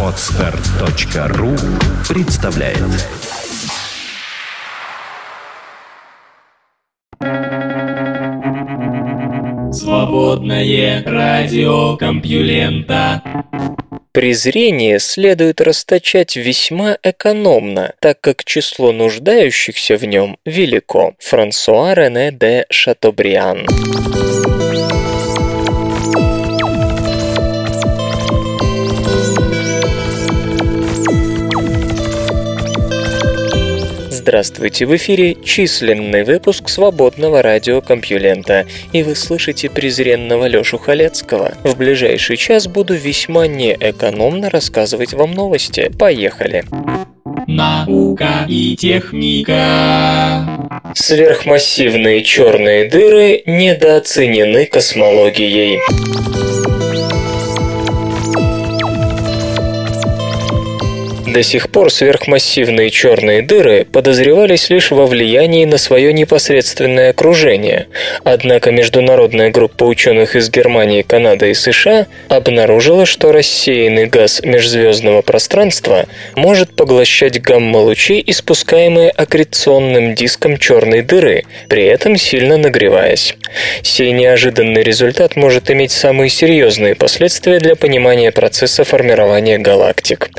Отстар.ру представляет. Свободное радио Компьюлента. Презрение следует расточать весьма экономно, так как число нуждающихся в нем велико. Франсуа Рене де Шатобриан Здравствуйте, в эфире численный выпуск свободного радиокомпьюлента, и вы слышите презренного Лёшу Халецкого. В ближайший час буду весьма неэкономно рассказывать вам новости. Поехали! Наука и техника. Сверхмассивные черные дыры недооценены космологией. До сих пор сверхмассивные черные дыры подозревались лишь во влиянии на свое непосредственное окружение. Однако международная группа ученых из Германии, Канады и США обнаружила, что рассеянный газ межзвездного пространства может поглощать гамма-лучи, испускаемые аккреционным диском черной дыры, при этом сильно нагреваясь. Сей неожиданный результат может иметь самые серьезные последствия для понимания процесса формирования галактик.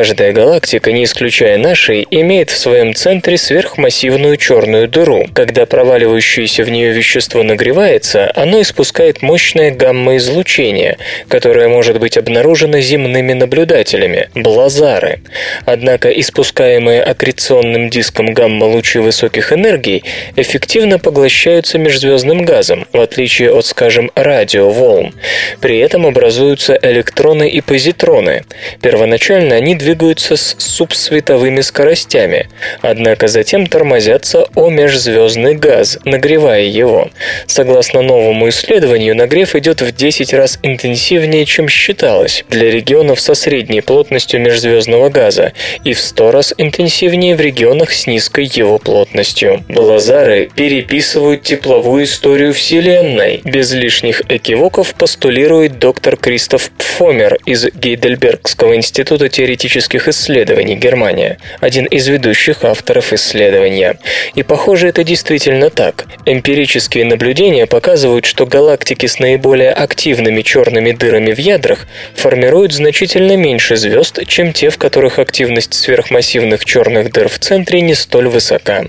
Каждая галактика, не исключая нашей, имеет в своем центре сверхмассивную черную дыру. Когда проваливающееся в нее вещество нагревается, оно испускает мощное гамма-излучение, которое может быть обнаружено земными наблюдателями – блазары. Однако испускаемые аккреционным диском гамма-лучи высоких энергий эффективно поглощаются межзвездным газом, в отличие от, скажем, радиоволн. При этом образуются электроны и позитроны. Первоначально они двигаются двигаются с субсветовыми скоростями, однако затем тормозятся о межзвездный газ, нагревая его. Согласно новому исследованию, нагрев идет в 10 раз интенсивнее, чем считалось для регионов со средней плотностью межзвездного газа и в 100 раз интенсивнее в регионах с низкой его плотностью. Блазары переписывают тепловую историю Вселенной. Без лишних экивоков постулирует доктор Кристоф Пфомер из Гейдельбергского института теоретических космических исследований Германия, один из ведущих авторов исследования. И похоже, это действительно так. Эмпирические наблюдения показывают, что галактики с наиболее активными черными дырами в ядрах формируют значительно меньше звезд, чем те, в которых активность сверхмассивных черных дыр в центре не столь высока.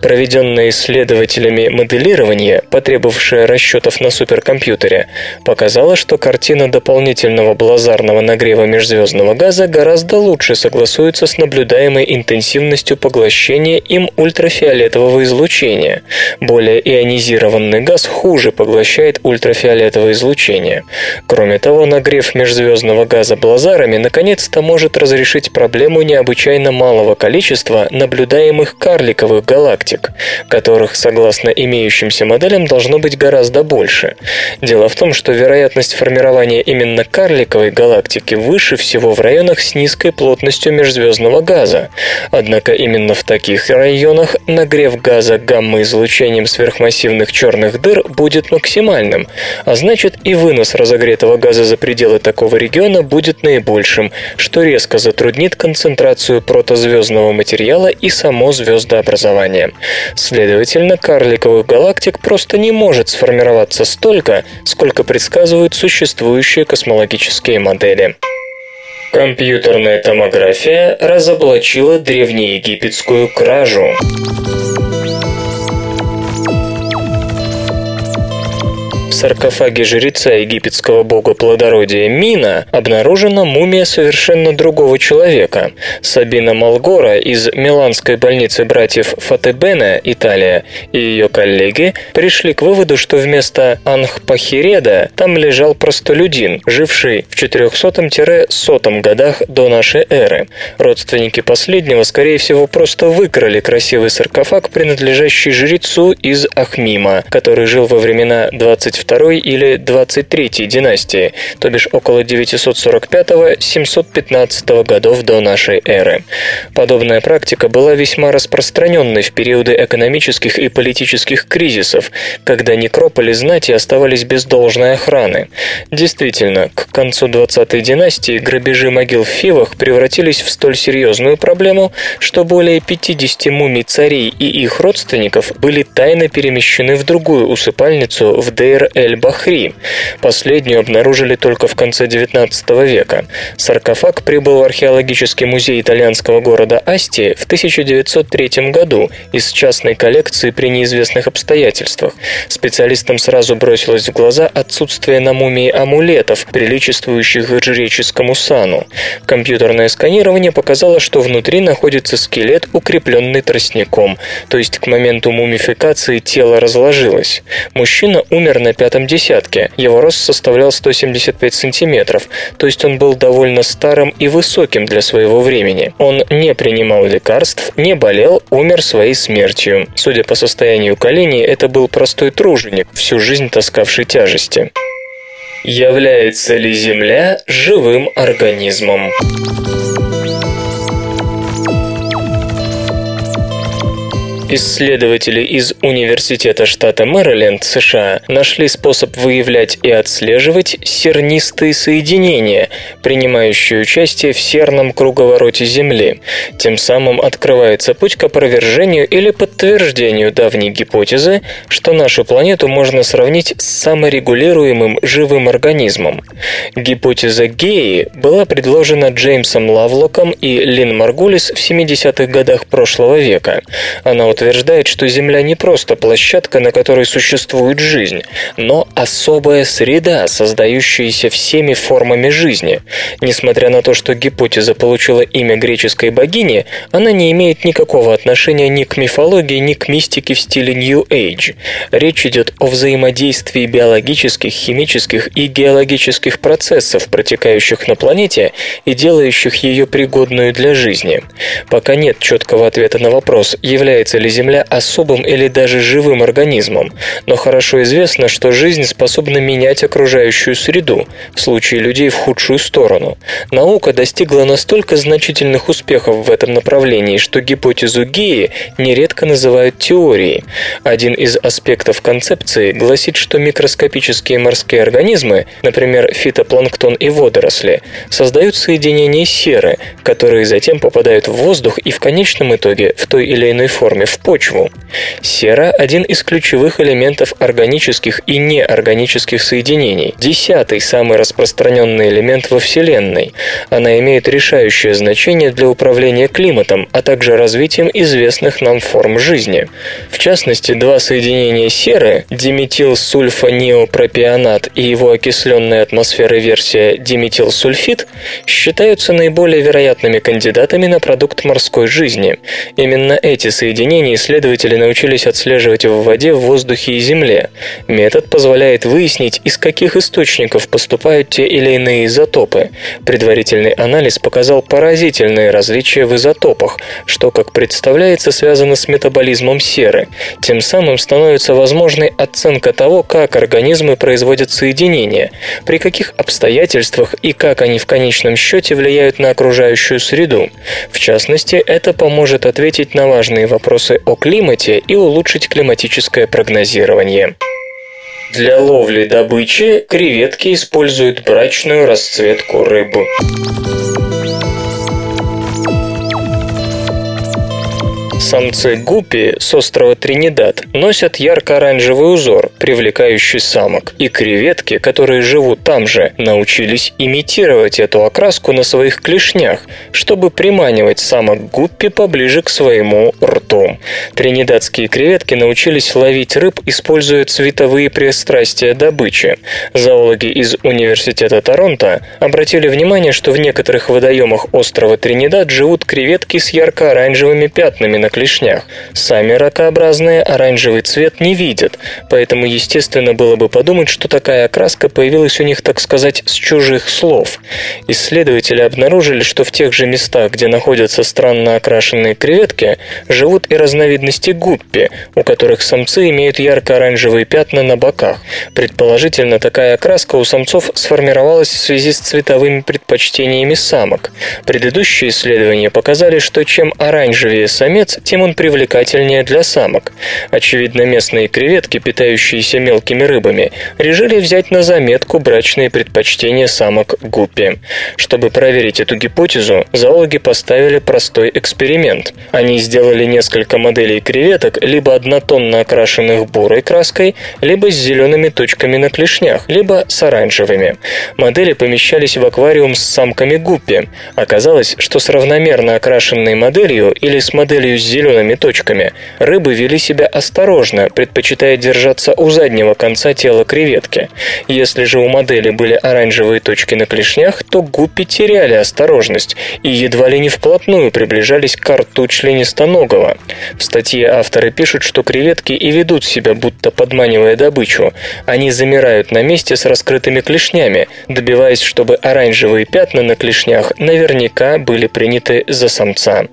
Проведенное исследователями моделирование, потребовавшее расчетов на суперкомпьютере, показало, что картина дополнительного блазарного нагрева межзвездного газа гораздо лучше согласуется с наблюдаемой интенсивностью поглощения им ультрафиолетового излучения. Более ионизированный газ хуже поглощает ультрафиолетовое излучение. Кроме того, нагрев межзвездного газа блазарами наконец-то может разрешить проблему необычайно малого количества наблюдаемых карликовых галактик, которых, согласно имеющимся моделям, должно быть гораздо больше. Дело в том, что вероятность формирования именно карликовой галактики выше всего в районах с низкой плотностью межзвездного газа. Однако именно в таких районах нагрев газа гамма-излучением сверхмассивных черных дыр будет максимальным, а значит и вынос разогретого газа за пределы такого региона будет наибольшим, что резко затруднит концентрацию протозвездного материала и само звездообразование. Следовательно, карликовых галактик просто не может сформироваться столько, сколько предсказывают существующие космологические модели. Компьютерная томография разоблачила древнеегипетскую кражу. В саркофаге жреца египетского бога плодородия Мина обнаружена мумия совершенно другого человека. Сабина Малгора из Миланской больницы братьев Фатебена, Италия, и ее коллеги пришли к выводу, что вместо Анхпахиреда там лежал простолюдин, живший в 400-100 годах до нашей эры. Родственники последнего, скорее всего, просто выкрали красивый саркофаг, принадлежащий жрецу из Ахмима, который жил во времена 22 22 или 23 династии, то бишь около 945-715 годов до нашей эры. Подобная практика была весьма распространенной в периоды экономических и политических кризисов, когда некрополи знати оставались без должной охраны. Действительно, к концу 20-й династии грабежи могил в Фивах превратились в столь серьезную проблему, что более 50 мумий царей и их родственников были тайно перемещены в другую усыпальницу в Дейр-эль-Бахри. Последнюю обнаружили только в конце 19 века. Саркофаг прибыл в археологический музей итальянского города Асти в 1903 году из частной коллекции при неизвестных обстоятельствах. Специалистам сразу бросилось в глаза отсутствие на мумии амулетов, приличествующих жреческому сану. Компьютерное сканирование показало, что внутри находится скелет, укрепленный тростником, то есть к моменту мумификации тело разложилось. Мужчина умер на пятом десятке, его рост составлял 175 сантиметров, то есть он был довольно старым и высоким для своего времени. Он не принимал лекарств, не болел, умер своей смертью. Судя по состоянию коленей, это был простой труженик, всю жизнь таскавший тяжести. Является ли Земля живым организмом? Исследователи из Университета штата Мэриленд, США, нашли способ выявлять и отслеживать сернистые соединения, принимающие участие в серном круговороте Земли. Тем самым открывается путь к опровержению или подтверждению давней гипотезы, что нашу планету можно сравнить с саморегулируемым живым организмом. Гипотеза Геи была предложена Джеймсом Лавлоком и Лин Маргулис в 70-х годах прошлого века. Она утверждает, что Земля не просто площадка, на которой существует жизнь, но особая среда, создающаяся всеми формами жизни. Несмотря на то, что гипотеза получила имя греческой богини, она не имеет никакого отношения ни к мифологии, ни к мистике в стиле New Age. Речь идет о взаимодействии биологических, химических и геологических процессов, протекающих на планете и делающих ее пригодную для жизни. Пока нет четкого ответа на вопрос, является ли ли Земля особым или даже живым организмом, но хорошо известно, что жизнь способна менять окружающую среду, в случае людей в худшую сторону. Наука достигла настолько значительных успехов в этом направлении, что гипотезу Геи нередко называют теорией. Один из аспектов концепции гласит, что микроскопические морские организмы, например, фитопланктон и водоросли, создают соединения серы, которые затем попадают в воздух и в конечном итоге в той или иной форме в почву. Сера – один из ключевых элементов органических и неорганических соединений, десятый самый распространенный элемент во Вселенной. Она имеет решающее значение для управления климатом, а также развитием известных нам форм жизни. В частности, два соединения серы – диметилсульфонеопропионат и его окисленная атмосферой версия диметилсульфид – считаются наиболее вероятными кандидатами на продукт морской жизни. Именно эти соединения измерений исследователи научились отслеживать в воде, в воздухе и земле. Метод позволяет выяснить, из каких источников поступают те или иные изотопы. Предварительный анализ показал поразительные различия в изотопах, что, как представляется, связано с метаболизмом серы. Тем самым становится возможной оценка того, как организмы производят соединения, при каких обстоятельствах и как они в конечном счете влияют на окружающую среду. В частности, это поможет ответить на важные вопросы вопросы о климате и улучшить климатическое прогнозирование. Для ловли добычи креветки используют брачную расцветку рыбы. Самцы гуппи с острова Тринидад носят ярко-оранжевый узор, привлекающий самок, и креветки, которые живут там же, научились имитировать эту окраску на своих клешнях, чтобы приманивать самок гуппи поближе к своему рту. Тринидадские креветки научились ловить рыб, используя цветовые пристрастия добычи. Зоологи из Университета Торонто обратили внимание, что в некоторых водоемах острова Тринидад живут креветки с ярко-оранжевыми пятнами на клешнях. Сами ракообразные оранжевый цвет не видят, поэтому естественно было бы подумать, что такая окраска появилась у них, так сказать, с чужих слов. Исследователи обнаружили, что в тех же местах, где находятся странно окрашенные креветки, живут и разновидности гуппи, у которых самцы имеют ярко-оранжевые пятна на боках. Предположительно, такая окраска у самцов сформировалась в связи с цветовыми предпочтениями самок. Предыдущие исследования показали, что чем оранжевее самец, тем он привлекательнее для самок. Очевидно, местные креветки, питающиеся мелкими рыбами, решили взять на заметку брачные предпочтения самок гуппи. Чтобы проверить эту гипотезу, зоологи поставили простой эксперимент. Они сделали несколько моделей креветок, либо однотонно окрашенных бурой краской, либо с зелеными точками на клешнях, либо с оранжевыми. Модели помещались в аквариум с самками гуппи. Оказалось, что с равномерно окрашенной моделью или с моделью зелеными точками рыбы вели себя осторожно, предпочитая держаться у заднего конца тела креветки. Если же у модели были оранжевые точки на клешнях, то гуппи теряли осторожность и едва ли не вплотную приближались к рту членистоногого. В статье авторы пишут, что креветки и ведут себя, будто подманивая добычу. Они замирают на месте с раскрытыми клешнями, добиваясь, чтобы оранжевые пятна на клешнях наверняка были приняты за самца.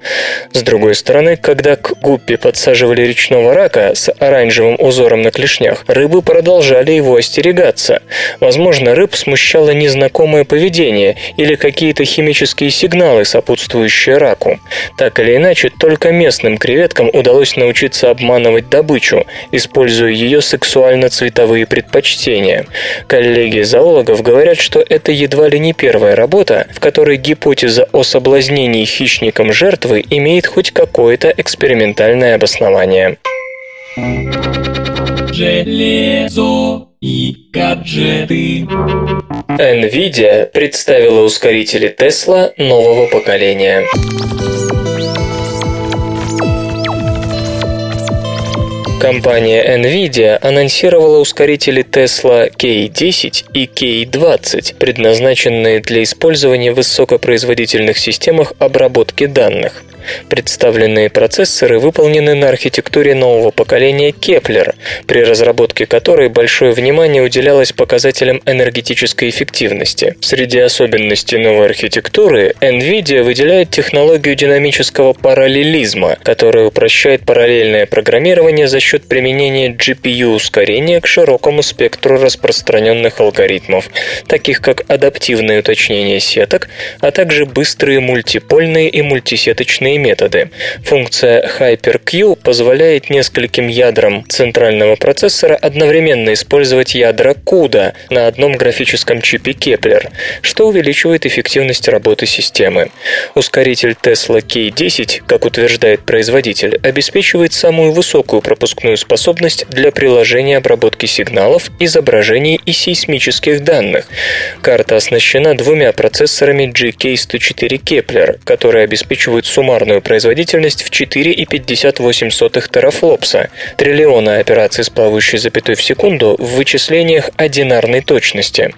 С другой стороны, когда к гуппе подсаживали речного рака с оранжевым узором на клешнях, рыбы продолжали его остерегаться. Возможно, рыб смущало незнакомое поведение или какие-то химические сигналы, сопутствующие раку. Так или иначе, только местным креветкам удалось научиться обманывать добычу, используя ее сексуально-цветовые предпочтения. Коллеги зоологов говорят, что это едва ли не первая работа, в которой гипотеза о соблазнении хищником жертвы имеет хоть какое-то экспериментальное обоснование. Железо и гаджеты. NVIDIA представила ускорители Tesla нового поколения. Компания NVIDIA анонсировала ускорители Tesla K10 и K20, предназначенные для использования в высокопроизводительных системах обработки данных. Представленные процессоры выполнены на архитектуре нового поколения Kepler, при разработке которой большое внимание уделялось показателям энергетической эффективности. Среди особенностей новой архитектуры NVIDIA выделяет технологию динамического параллелизма, которая упрощает параллельное программирование за счет применения GPU-ускорения к широкому спектру распространенных алгоритмов, таких как адаптивное уточнение сеток, а также быстрые мультипольные и мультисеточные методы. Функция HyperQ позволяет нескольким ядрам центрального процессора одновременно использовать ядра CUDA на одном графическом чипе Kepler, что увеличивает эффективность работы системы. Ускоритель Tesla K10, как утверждает производитель, обеспечивает самую высокую пропускную способность для приложения обработки сигналов, изображений и сейсмических данных. Карта оснащена двумя процессорами GK104 Kepler, которые обеспечивают суммарную производительность в 4,58 терафлопса, триллиона операций с плавающей запятой в секунду в вычислениях одинарной точности.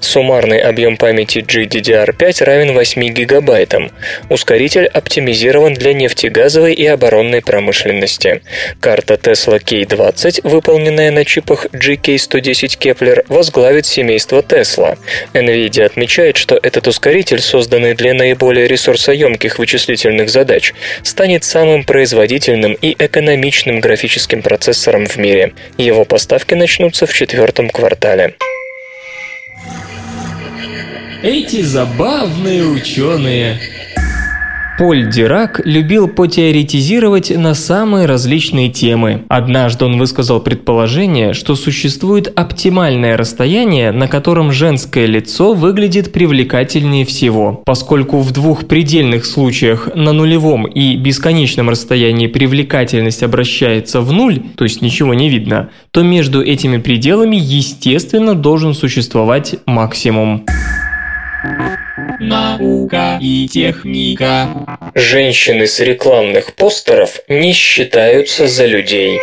Суммарный объем памяти GDDR5 равен 8 гигабайтам. Ускоритель оптимизирован для нефтегазовой и оборонной промышленности. Карта Tesla K20, выполненная на чипах GK110 Kepler, возглавит семейство Tesla. NVIDIA отмечает, что этот ускоритель, созданный для наиболее ресурсоемких вычислительных задач, станет самым производительным и экономичным графическим процессором в мире. Его поставки начнутся в четвертом квартале. Эти забавные ученые. Поль Дирак любил потеоретизировать на самые различные темы. Однажды он высказал предположение, что существует оптимальное расстояние, на котором женское лицо выглядит привлекательнее всего. Поскольку в двух предельных случаях на нулевом и бесконечном расстоянии привлекательность обращается в нуль, то есть ничего не видно, то между этими пределами естественно должен существовать максимум. Наука и техника. Женщины с рекламных постеров не считаются за людей.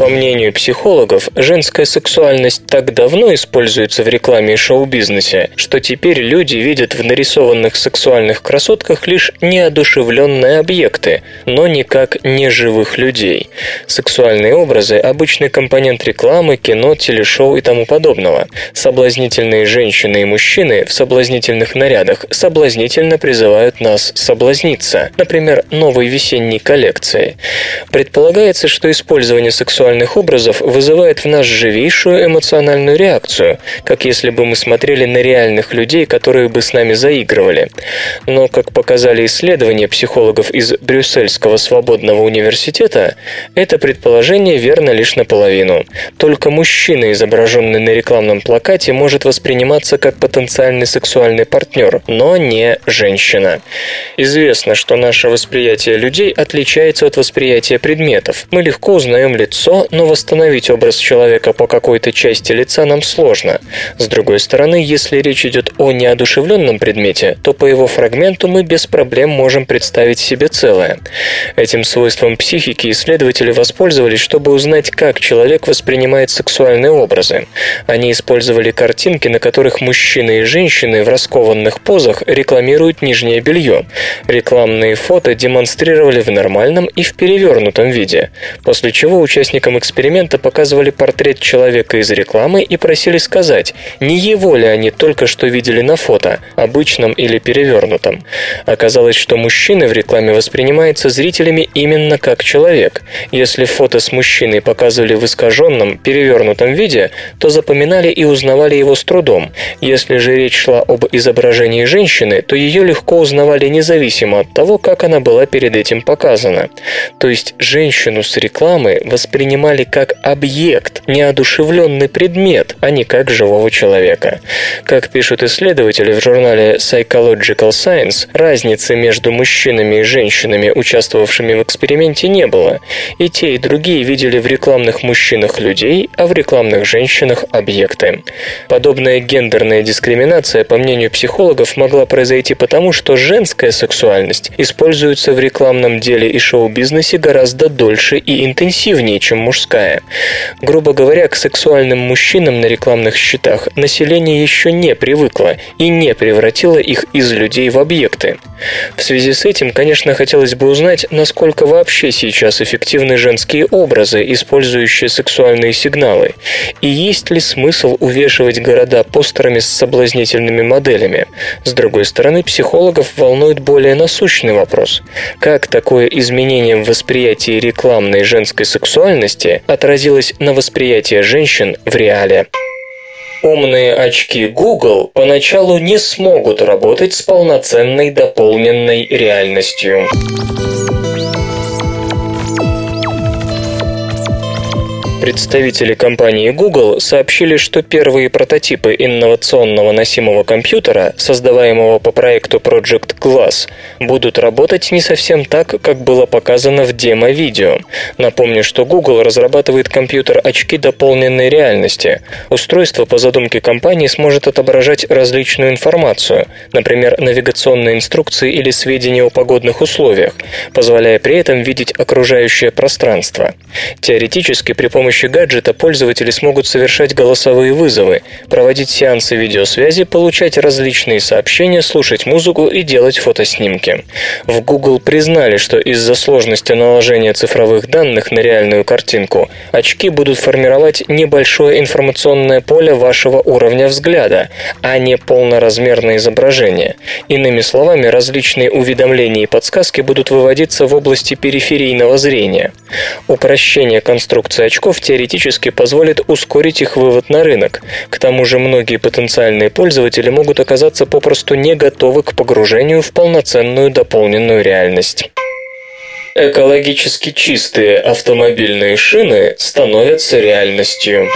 По мнению психологов, женская сексуальность так давно используется в рекламе и шоу-бизнесе, что теперь люди видят в нарисованных сексуальных красотках лишь неодушевленные объекты, но никак не живых людей. Сексуальные образы – обычный компонент рекламы, кино, телешоу и тому подобного. Соблазнительные женщины и мужчины в соблазнительных нарядах соблазнительно призывают нас соблазниться, например, новой весенней коллекцией. Предполагается, что использование сексуальных образов вызывает в нас живейшую эмоциональную реакцию, как если бы мы смотрели на реальных людей, которые бы с нами заигрывали. Но, как показали исследования психологов из Брюссельского свободного университета, это предположение верно лишь наполовину. Только мужчина, изображенный на рекламном плакате, может восприниматься как потенциальный сексуальный партнер, но не женщина. Известно, что наше восприятие людей отличается от восприятия предметов. Мы легко узнаем лицо, но восстановить образ человека по какой-то части лица нам сложно. С другой стороны, если речь идет о неодушевленном предмете, то по его фрагменту мы без проблем можем представить себе целое. Этим свойством психики исследователи воспользовались, чтобы узнать, как человек воспринимает сексуальные образы. Они использовали картинки, на которых мужчины и женщины в раскованных позах рекламируют нижнее белье. Рекламные фото демонстрировали в нормальном и в перевернутом виде, после чего участникам эксперимента показывали портрет человека из рекламы и просили сказать, не его ли они только что видели на фото, обычном или перевернутом. Оказалось, что мужчина в рекламе воспринимается зрителями именно как человек. Если фото с мужчиной показывали в искаженном, перевернутом виде, то запоминали и узнавали его с трудом. Если же речь шла об изображении женщины, то ее легко узнавали независимо от того, как она была перед этим показана. То есть женщину с рекламы воспринимали как объект, неодушевленный предмет, а не как живого человека. Как пишут исследователи в журнале Psychological Science, разницы между мужчинами и женщинами, участвовавшими в эксперименте, не было. И те, и другие видели в рекламных мужчинах людей, а в рекламных женщинах объекты. Подобная гендерная дискриминация, по мнению психологов, могла произойти потому, что женская сексуальность используется в рекламном деле и шоу-бизнесе гораздо дольше и интенсивнее, чем мужская. Грубо говоря, к сексуальным мужчинам на рекламных счетах население еще не привыкло и не превратило их из людей в объекты. В связи с этим, конечно, хотелось бы узнать, насколько вообще сейчас эффективны женские образы, использующие сексуальные сигналы, и есть ли смысл увешивать города постерами с соблазнительными моделями. С другой стороны, психологов волнует более насущный вопрос. Как такое изменение в восприятии рекламной женской сексуальности отразилось на восприятие женщин в реале? Умные очки Google поначалу не смогут работать с полноценной дополненной реальностью. Представители компании Google сообщили, что первые прототипы инновационного носимого компьютера, создаваемого по проекту Project Glass, будут работать не совсем так, как было показано в демо-видео. Напомню, что Google разрабатывает компьютер очки дополненной реальности. Устройство по задумке компании сможет отображать различную информацию, например, навигационные инструкции или сведения о погодных условиях, позволяя при этом видеть окружающее пространство. Теоретически при помощи помощи гаджета пользователи смогут совершать голосовые вызовы, проводить сеансы видеосвязи, получать различные сообщения, слушать музыку и делать фотоснимки. В Google признали, что из-за сложности наложения цифровых данных на реальную картинку очки будут формировать небольшое информационное поле вашего уровня взгляда, а не полноразмерное изображение. Иными словами, различные уведомления и подсказки будут выводиться в области периферийного зрения. Упрощение конструкции очков теоретически позволит ускорить их вывод на рынок. К тому же многие потенциальные пользователи могут оказаться попросту не готовы к погружению в полноценную дополненную реальность. Экологически чистые автомобильные шины становятся реальностью.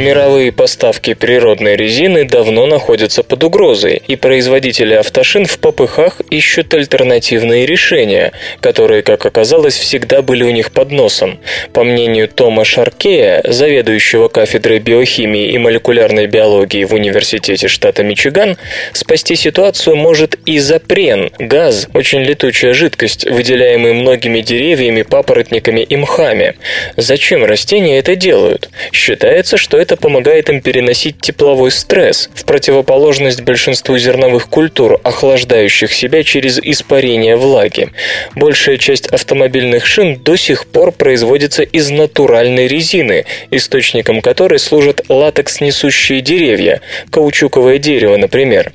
Мировые поставки природной резины давно находятся под угрозой, и производители автошин в попыхах ищут альтернативные решения, которые, как оказалось, всегда были у них под носом. По мнению Тома Шаркея, заведующего кафедрой биохимии и молекулярной биологии в Университете штата Мичиган, спасти ситуацию может изопрен – газ, очень летучая жидкость, выделяемый многими деревьями, папоротниками и мхами. Зачем растения это делают? Считается, что это помогает им переносить тепловой стресс, в противоположность большинству зерновых культур, охлаждающих себя через испарение влаги. Большая часть автомобильных шин до сих пор производится из натуральной резины, источником которой служат латекс-несущие деревья, каучуковое дерево, например.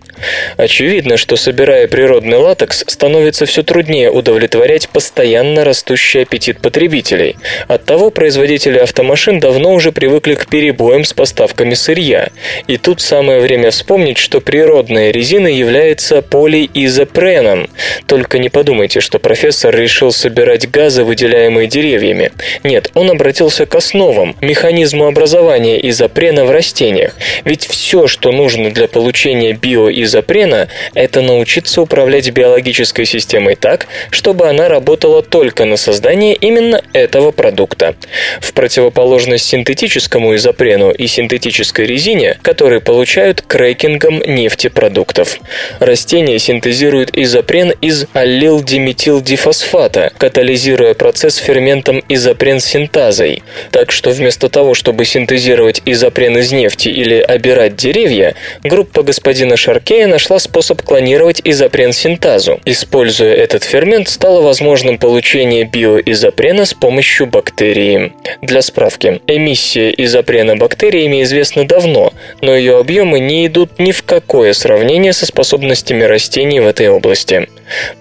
Очевидно, что собирая природный латекс, становится все труднее удовлетворять постоянно растущий аппетит потребителей. Оттого производители автомашин давно уже привыкли к перебоям с поставками сырья. И тут самое время вспомнить, что природная резина является полиизопреном. Только не подумайте, что профессор решил собирать газы, выделяемые деревьями. Нет, он обратился к основам, механизму образования изопрена в растениях. Ведь все, что нужно для получения биоизопрена, это научиться управлять биологической системой так, чтобы она работала только на создание именно этого продукта. В противоположность синтетическому изопрену и синтетической резине, которые получают крекингом нефтепродуктов. Растения синтезируют изопрен из аллилдиметилдифосфата, катализируя процесс ферментом изопрен-синтазой. Так что вместо того, чтобы синтезировать изопрен из нефти или обирать деревья, группа господина Шаркея нашла способ клонировать изопрен-синтазу. Используя этот фермент, стало возможным получение биоизопрена с помощью бактерии. Для справки, эмиссия изопрена бактериями известна давно, но ее объемы не идут ни в какое сравнение со способностями растений в этой области.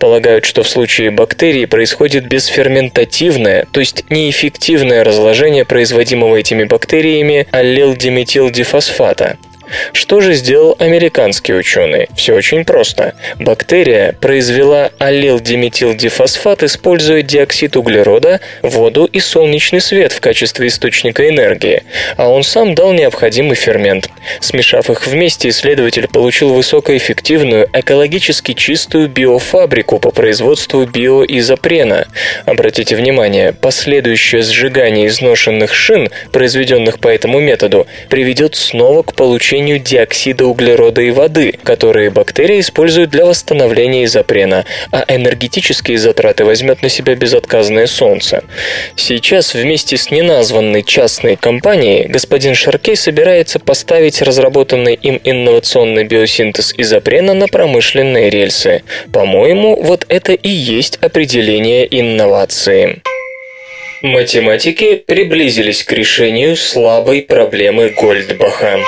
Полагают, что в случае бактерий происходит бесферментативное, то есть неэффективное разложение производимого этими бактериями аллилдиметилдифосфата. Что же сделал американский ученый? Все очень просто. Бактерия произвела аллилдиметилдифосфат, используя диоксид углерода, воду и солнечный свет в качестве источника энергии, а он сам дал необходимый фермент. Смешав их вместе, исследователь получил высокоэффективную, экологически чистую биофабрику по производству биоизопрена. Обратите внимание, последующее сжигание изношенных шин, произведенных по этому методу, приведет снова к получению получению диоксида углерода и воды, которые бактерии используют для восстановления изопрена, а энергетические затраты возьмет на себя безотказное солнце. Сейчас вместе с неназванной частной компанией господин Шаркей собирается поставить разработанный им инновационный биосинтез изопрена на промышленные рельсы. По-моему, вот это и есть определение инновации. Математики приблизились к решению слабой проблемы Гольдбаха.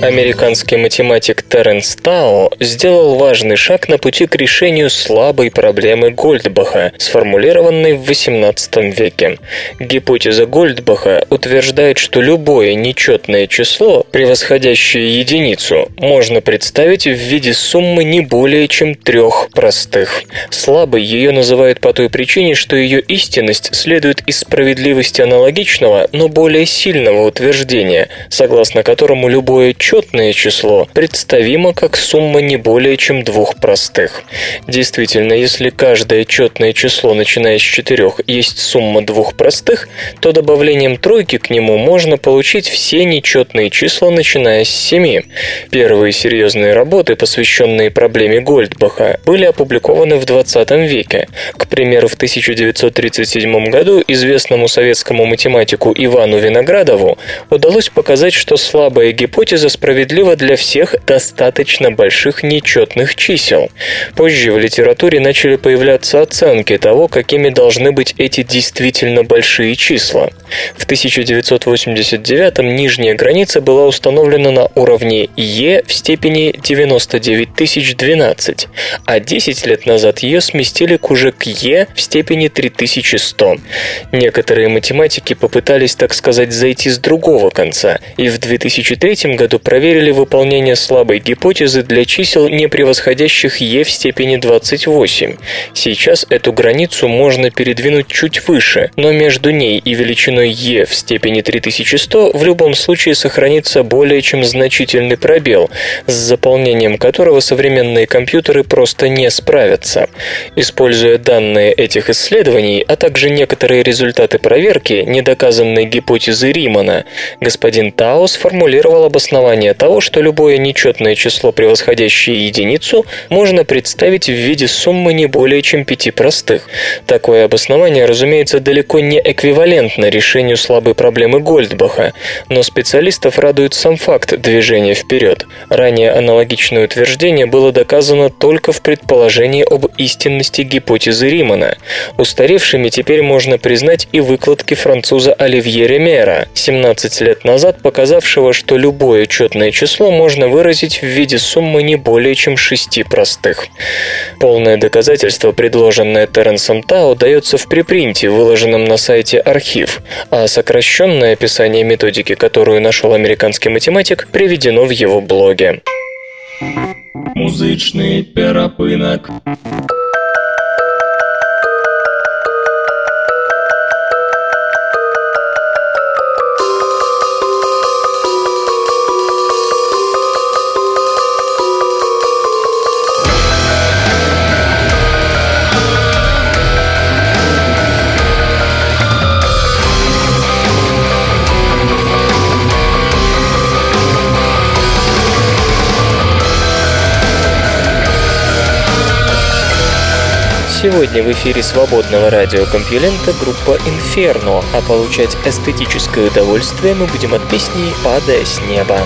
Американский математик Терренс Тау сделал важный шаг на пути к решению слабой проблемы Гольдбаха, сформулированной в XVIII веке. Гипотеза Гольдбаха утверждает, что любое нечетное число, превосходящее единицу, можно представить в виде суммы не более чем трех простых. Слабой ее называют по той причине, что ее истинность следует из справедливости аналогичного, но более сильного утверждения, согласно которому любое четное число представимо как сумма не более чем двух простых. Действительно, если каждое четное число, начиная с четырех, есть сумма двух простых, то добавлением тройки к нему можно получить все нечетные числа, начиная с семи. Первые серьезные работы, посвященные проблеме Гольдбаха, были опубликованы в 20 веке. К примеру, в 1937 году известному советскому математику Ивану Виноградову удалось показать, что слабая гипотеза справедливо для всех достаточно больших нечетных чисел. Позже в литературе начали появляться оценки того, какими должны быть эти действительно большие числа. В 1989 нижняя граница была установлена на уровне Е в степени 99012, а 10 лет назад ее сместили к уже к Е в степени 3100. Некоторые математики попытались, так сказать, зайти с другого конца, и в 2003 году проверили выполнение слабой гипотезы для чисел, не превосходящих e в степени 28. Сейчас эту границу можно передвинуть чуть выше, но между ней и величиной e в степени 3100 в любом случае сохранится более чем значительный пробел, с заполнением которого современные компьютеры просто не справятся. Используя данные этих исследований, а также некоторые результаты проверки недоказанной гипотезы Римана, господин Тао сформулировал обоснование того, что любое нечетное число, превосходящее единицу, можно представить в виде суммы не более чем пяти простых. Такое обоснование, разумеется, далеко не эквивалентно решению слабой проблемы Гольдбаха, но специалистов радует сам факт движения вперед. Ранее аналогичное утверждение было доказано только в предположении об истинности гипотезы Римана. Устаревшими теперь можно признать и выкладки француза Оливье Ремера, 17 лет назад показавшего, что любое четное число можно выразить в виде суммы не более чем шести простых. Полное доказательство, предложенное Теренсом Тао, дается в припринте, выложенном на сайте архив, а сокращенное описание методики, которую нашел американский математик, приведено в его блоге. Музычный перапынок. Сегодня в эфире свободного радиокомпьюлента группа Inferno, а получать эстетическое удовольствие мы будем от песни «Падая с неба».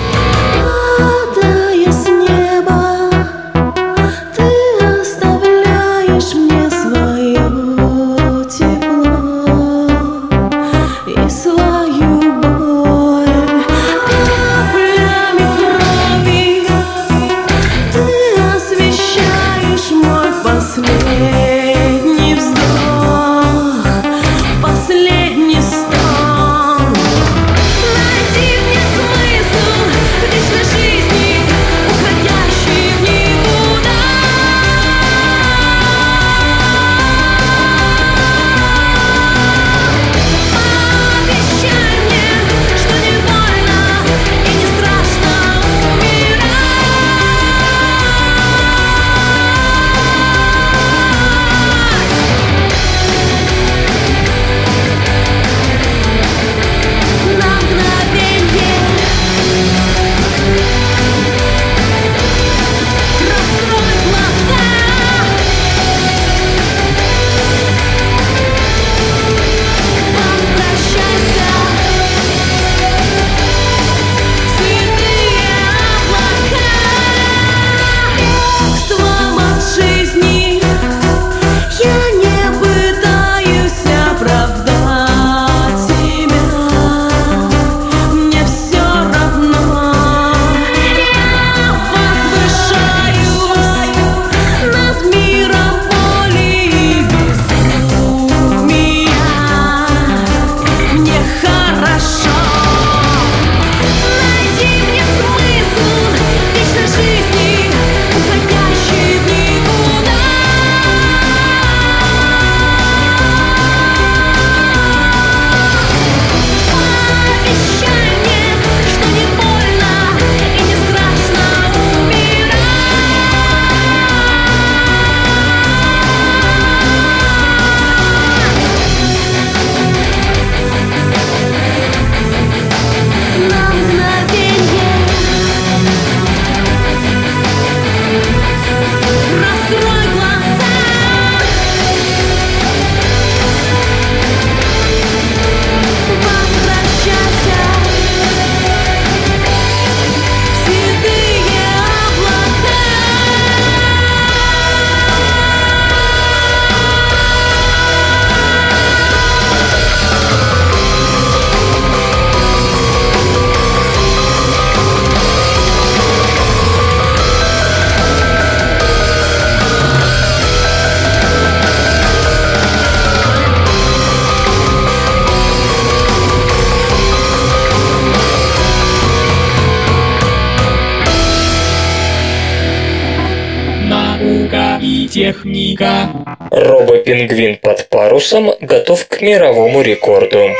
Парусом готов к мировому рекорду.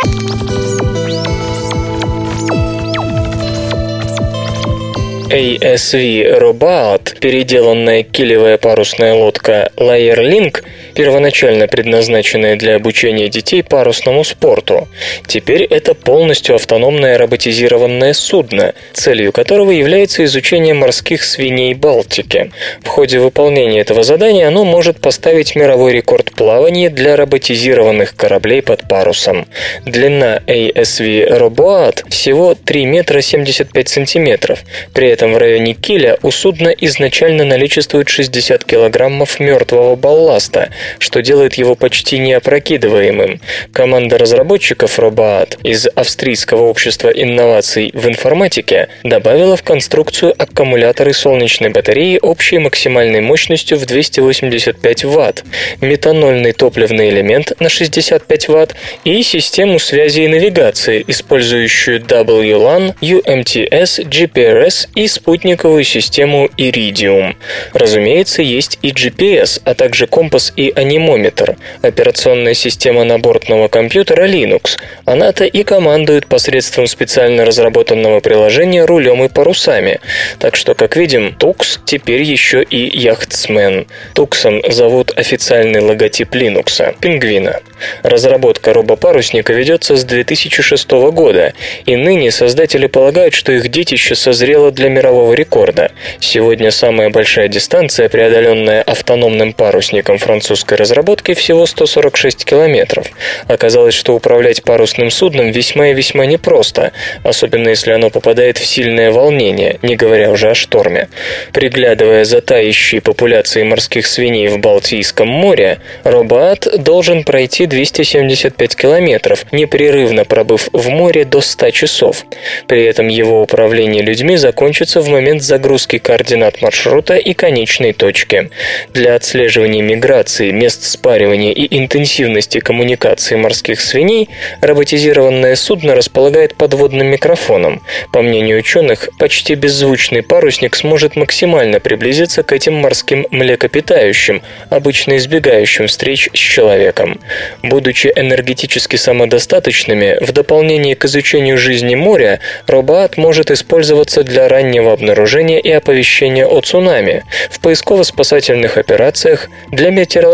ASV Robout, переделанная килевая парусная лодка Layer Link, первоначально предназначенная для обучения детей парусному спорту. Теперь это полностью автономное роботизированное судно, целью которого является изучение морских свиней Балтики. В ходе выполнения этого задания оно может поставить мировой рекорд плавания для роботизированных кораблей под парусом. Длина ASV Roboat всего 3 метра 75 сантиметров. При этом в районе киля у судна изначально наличествует 60 килограммов мертвого балласта, что делает его почти неопрокидываемым. Команда разработчиков Roboat из Австрийского общества инноваций в информатике добавила в конструкцию аккумуляторы солнечной батареи общей максимальной мощностью в 285 Вт, метанольный топливный элемент на 65 Вт и систему связи и навигации, использующую WLAN, UMTS, GPRS и спутниковую систему Iridium. Разумеется, есть и GPS, а также компас и анимометр, операционная система набортного компьютера Linux. Она-то и командует посредством специально разработанного приложения рулем и парусами. Так что, как видим, Тукс теперь еще и яхтсмен. Туксом зовут официальный логотип Linux – пингвина. Разработка робопарусника ведется с 2006 года, и ныне создатели полагают, что их детище созрело для мирового рекорда. Сегодня самая большая дистанция, преодоленная автономным парусником французской разработки, всего 146 километров. Оказалось, что управлять парусным судном весьма и весьма непросто, особенно если оно попадает в сильное волнение, не говоря уже о шторме. Приглядывая за тающей популяцией морских свиней в Балтийском море, Робоат должен пройти 275 километров, непрерывно пробыв в море до 100 часов. При этом его управление людьми закончится в момент загрузки координат маршрута и конечной точки. Для отслеживания миграции, мест спаривания и интенсивности коммуникации морских свиней роботизированное судно располагает подводным микрофоном. По мнению ученых, почти беззвучный парусник сможет максимально приблизиться к этим морским млекопитающим, обычно избегающим встреч с человеком. Будучи энергетически самодостаточными, в дополнение к изучению жизни моря, робот может использоваться для раннего обнаружения и оповещения о цунами, в поисково-спасательных операциях, для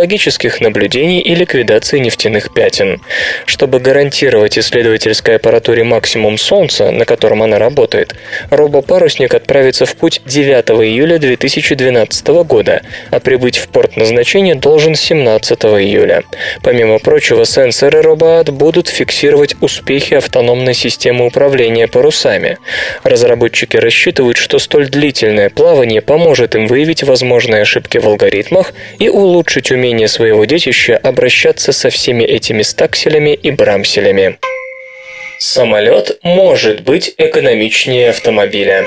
метеорологических наблюдений и ликвидации нефтяных пятен. Чтобы гарантировать исследовательской аппаратуре максимум Солнца, на котором она работает, робопарусник отправится в путь 9 июля 2012 года, а прибыть в порт назначения должен 17 июля. Помимо прочего, сенсоры робот будут фиксировать успехи автономной системы управления парусами. Разработчики рассчитывают, что столь длительное плавание поможет им выявить возможные ошибки в алгоритмах и улучшить умение своего детища обращаться со всеми этими стакселями и брамселями. Самолет может быть экономичнее автомобиля.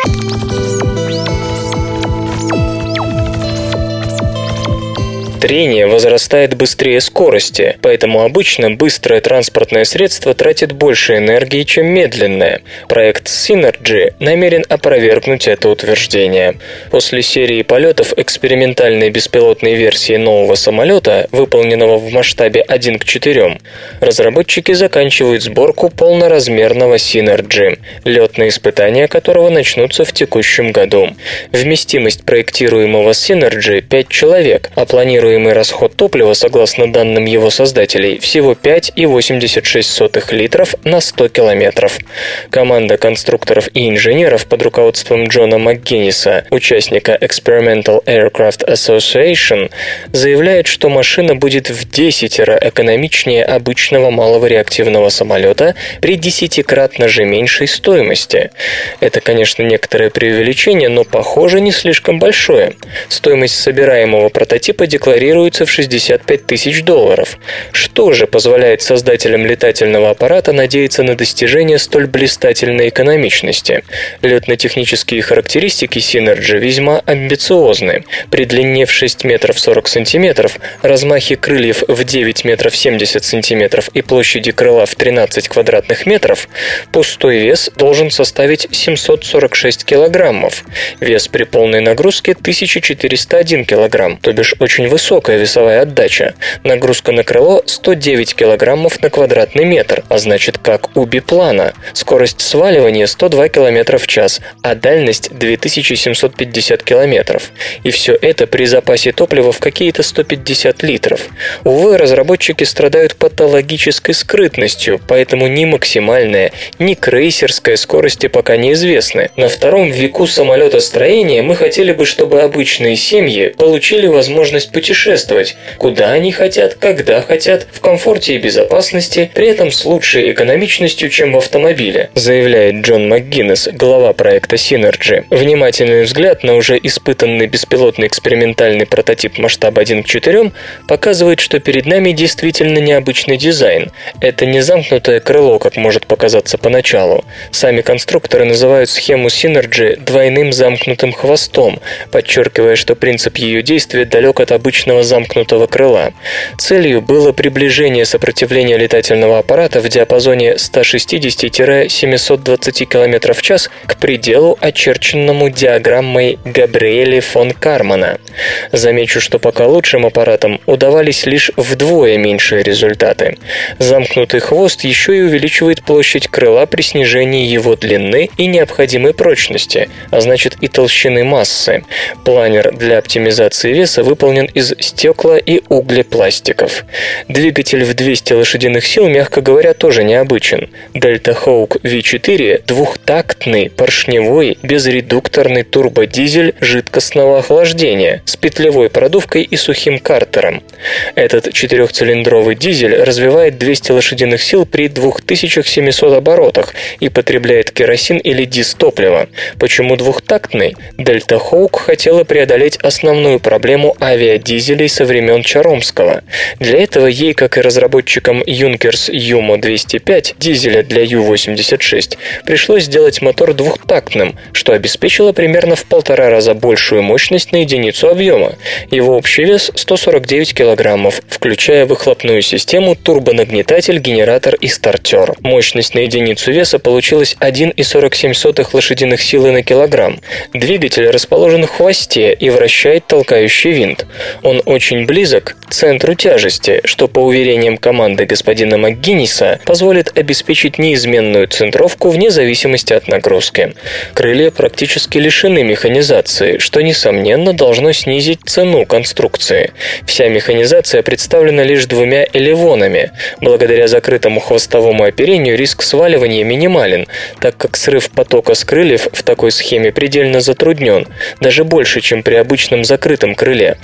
Трение возрастает быстрее скорости, поэтому обычно быстрое транспортное средство тратит больше энергии, чем медленное. Проект Synergy намерен опровергнуть это утверждение. После серии полетов экспериментальной беспилотной версии нового самолета, выполненного в масштабе 1 к 4, разработчики заканчивают сборку полноразмерного Synergy, летные испытания которого начнутся в текущем году. Вместимость проектируемого Synergy 5 человек, а планируемый расход топлива, согласно данным его создателей, всего 5,86 литров на 100 километров. Команда конструкторов и инженеров под руководством Джона МакГинниса, участника Experimental Aircraft Association, заявляет, что машина будет в 10 экономичнее обычного малого реактивного самолета при десятикратно же меньшей стоимости. Это, конечно, некоторое преувеличение, но, похоже, не слишком большое. Стоимость собираемого прототипа декларируется варьируется в 65 тысяч долларов. Что же позволяет создателям летательного аппарата надеяться на достижение столь блистательной экономичности? Летно-технические характеристики Synergy весьма амбициозны. При длине в 6 метров 40 сантиметров, размахе крыльев в 9 метров 70 сантиметров и площади крыла в 13 квадратных метров, пустой вес должен составить 746 килограммов. Вес при полной нагрузке 1401 килограмм, то бишь очень высокая весовая отдача. Нагрузка на крыло 109 килограммов на квадратный метр, а значит как у биплана. Скорость сваливания 102 километра в час, а дальность 2750 километров. И все это при запасе топлива в какие-то 150 литров. Увы, разработчики страдают патологической скрытностью, поэтому ни максимальная, ни крейсерская скорости пока неизвестны. На втором веку самолетостроения мы хотели бы, чтобы обычные семьи получили возможность путешествовать, куда они хотят, когда хотят, в комфорте и безопасности, при этом с лучшей экономичностью, чем в автомобиле, заявляет Джон МакГиннес, глава проекта Synergy. Внимательный взгляд на уже испытанный беспилотный экспериментальный прототип масштаба 1 к 4 показывает, что перед нами действительно необычный дизайн. Это не замкнутое крыло, как может показаться поначалу. Сами конструкторы называют схему Synergy двойным замкнутым хвостом, подчеркивая, что принцип ее действия далек от обычного замкнутого крыла. Целью было приближение сопротивления летательного аппарата в диапазоне 160-720 км в час к пределу, очерченному диаграммой Габриэли фон Кармана. Замечу, что пока лучшим аппаратам удавались лишь вдвое меньшие результаты. Замкнутый хвост еще и увеличивает площадь крыла при снижении его длины и необходимой прочности, а значит и толщины массы. Планер для оптимизации веса выполнен из стекла и углепластиков. Двигатель в 200 лошадиных сил, мягко говоря, тоже необычен. Delta Hawk V4 – двухтактный, поршневой, безредукторный турбодизель жидкостного охлаждения с петлевой продувкой и сухим картером. Этот четырехцилиндровый дизель развивает 200 лошадиных сил при 2700 оборотах и потребляет керосин или дистопливо. Почему двухтактный? Delta Hawk хотела преодолеть основную проблему авиадизелей со времен Чаромского. Для этого ей, как и разработчикам Юнкерс Юмо 205 дизеля для Ю-86, пришлось сделать мотор двухтактным, что обеспечило примерно в полтора раза большую мощность на единицу объема. Его общий вес 149 килограммов, включая выхлопную систему, турбонагнетатель, генератор и стартер. Мощность на единицу веса получилась 1,47 лошадиных силы на килограмм. Двигатель расположен в хвосте и вращает толкающий винт. Очень близок к центру тяжести, что, по уверениям команды господина МакГинниса, позволит обеспечить неизменную центровку вне зависимости от нагрузки. Крылья практически лишены механизации, что, несомненно, должно снизить цену конструкции. Вся механизация представлена лишь двумя элевонами. Благодаря закрытому хвостовому оперению риск сваливания минимален, так как срыв потока с крыльев в такой схеме предельно затруднен, даже больше, чем при обычном закрытом крыле.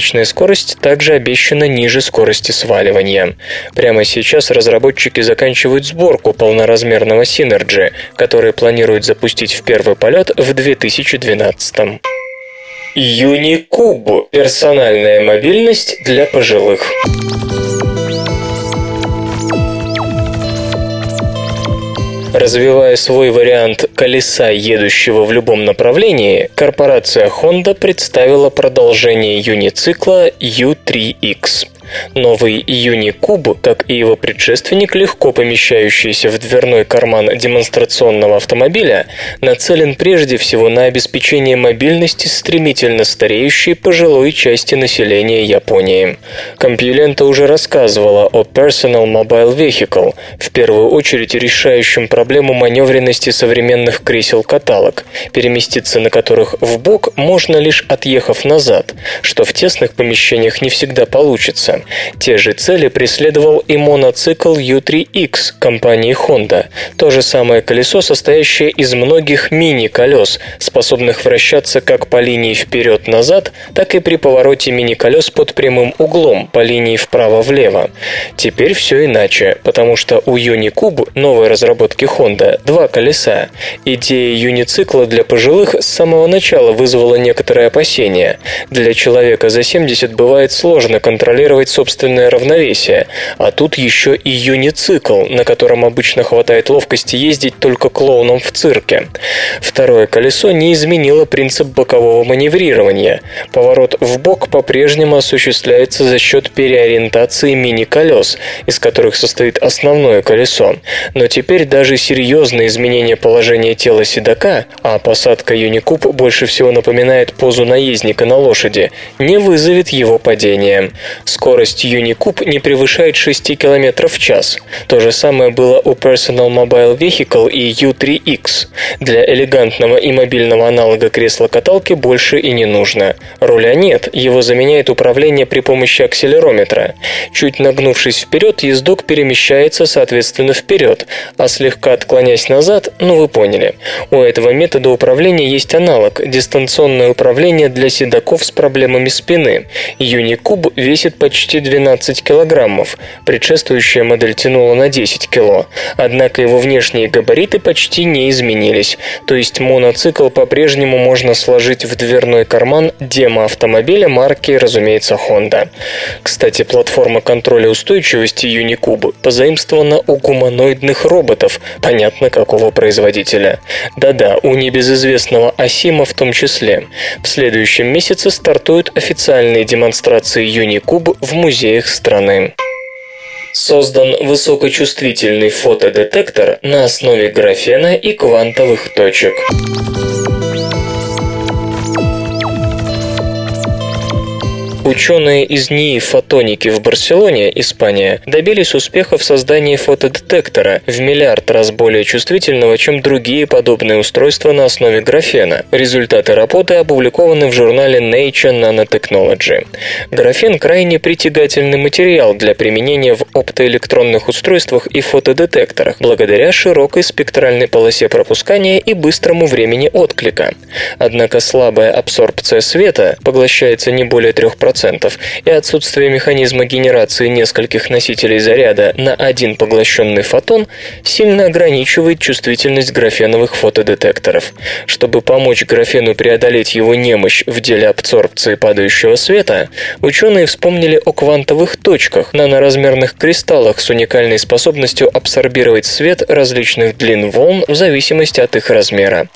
Посадочная скорость также обещана ниже скорости сваливания. Прямо сейчас разработчики заканчивают сборку полноразмерного Synergy, который планируют запустить в первый полет в 2012 Юникуб – персональная мобильность для пожилых. Развивая свой вариант колеса, едущего в любом направлении, корпорация Honda представила продолжение юницикла U3X. Новый Unicube, как и его предшественник, легко помещающийся в дверной карман демонстрационного автомобиля, нацелен прежде всего на обеспечение мобильности стремительно стареющей пожилой части населения Японии. Компьюлента уже рассказывала о Personal Mobile Vehicle, в первую очередь решающем проблему маневренности современных кресел-каталог, переместиться на которых в бок можно лишь отъехав назад, что в тесных помещениях не всегда получится. Те же цели преследовал и моноцикл U3X компании Honda. То же самое колесо, состоящее из многих мини-колес, способных вращаться как по линии вперед-назад, так и при повороте мини-колес под прямым углом по линии вправо-влево. Теперь все иначе, потому что у Unicube, новой разработки Honda, два колеса. Идея юницикла для пожилых с самого начала вызвала некоторые опасения. Для человека за 70 бывает сложно контролировать собственное равновесие, а тут еще и юницикл, на котором обычно хватает ловкости ездить только клоуном в цирке. Второе колесо не изменило принцип бокового маневрирования. Поворот в бок по-прежнему осуществляется за счет переориентации мини-колес, из которых состоит основное колесо. Но теперь даже серьезные изменения положения тела седока, а посадка Юникуб больше всего напоминает позу наездника на лошади, не вызовет его падения. Скорость Юникуб не превышает 6 км в час. То же самое было у Personal Mobile Vehicle и U3X. Для элегантного и мобильного аналога кресла-каталки больше и не нужно. Руля нет, его заменяет управление при помощи акселерометра. Чуть нагнувшись вперед, ездок перемещается соответственно вперед, а слегка отклоняясь назад, ну вы поняли. У этого метода управления есть аналог – дистанционное управление для седаков с проблемами спины. Юникуб весит почти 12 килограммов, предшествующая модель тянула на 10 кило, однако его внешние габариты почти не изменились, то есть моноцикл по-прежнему можно сложить в дверной карман демо-автомобиля марки, разумеется, Honda. Кстати, платформа контроля устойчивости Unicube позаимствована у гуманоидных роботов, понятно какого производителя. Да-да, у небезызвестного Асима в том числе. В следующем месяце стартуют официальные демонстрации Unicube в музеях страны. Создан высокочувствительный фотодетектор на основе графена и квантовых точек. Ученые из НИИ фотоники в Барселоне, Испания, добились успеха в создании фотодетектора в миллиард раз более чувствительного, чем другие подобные устройства на основе графена. Результаты работы опубликованы в журнале Nature Nanotechnology. Графен крайне притягательный материал для применения в оптоэлектронных устройствах и фотодетекторах, благодаря широкой спектральной полосе пропускания и быстрому времени отклика. Однако слабая абсорбция света поглощается не более 3%, и отсутствие механизма генерации нескольких носителей заряда на один поглощенный фотон сильно ограничивает чувствительность графеновых фотодетекторов. Чтобы помочь графену преодолеть его немощь в деле абсорбции падающего света, ученые вспомнили о квантовых точках, наноразмерных кристаллах с уникальной способностью абсорбировать свет различных длин волн в зависимости от их размера.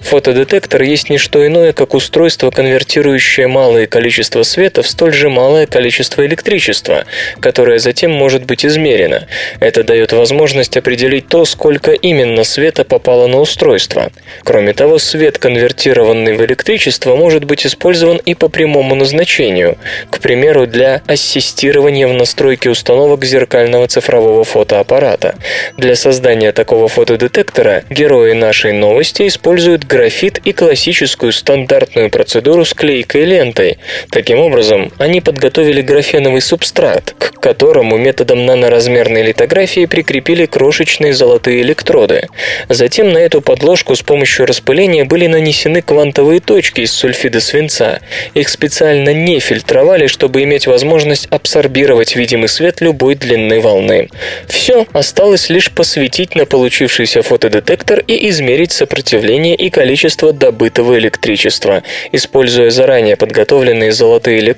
Фотодетектор есть не что иное, как устройство, конвертирующее малое количество света в столь же малое количество электричества, которое затем может быть измерено. Это дает возможность определить то, сколько именно света попало на устройство. Кроме того, свет, конвертированный в электричество, может быть использован и по прямому назначению, к примеру, для ассистирования в настройке установок зеркального цифрового фотоаппарата. Для создания такого фотодетектора герои нашей новости используют графит и классическую стандартную процедуру с клейкой лентой. Таким образом, они подготовили графеновый субстрат, к которому методом наноразмерной литографии прикрепили крошечные золотые электроды. Затем на эту подложку с помощью распыления были нанесены квантовые точки из сульфида свинца. Их специально не фильтровали, чтобы иметь возможность абсорбировать видимый свет любой длины волны. Все, осталось лишь посветить на получившийся фотодетектор и измерить сопротивление и количество добытого электричества, используя заранее подготовленные золотые электроды.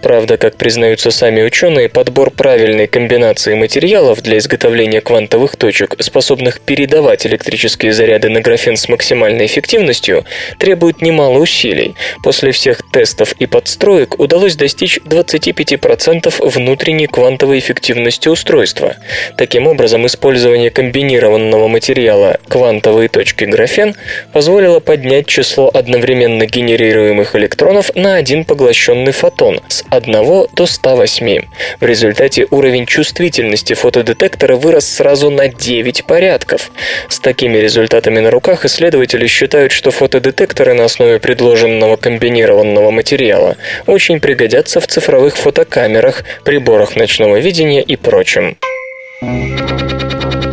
Правда, как признаются сами ученые, подбор правильной комбинации материалов для изготовления квантовых точек, способных передавать электрические заряды на графен с максимальной эффективностью, требует немало усилий. После всех тестов и подстроек удалось достичь 25% внутренней квантовой эффективности устройства. Таким образом, использование комбинированного материала квантовые точки графен позволило поднять число одновременно генерируемых электронов на один поглощенный информационный фотон с 1 до 108. В результате уровень чувствительности фотодетектора вырос сразу на 9 порядков. С такими результатами на руках исследователи считают, что фотодетекторы на основе предложенного комбинированного материала очень пригодятся в цифровых фотокамерах, приборах ночного видения и прочем.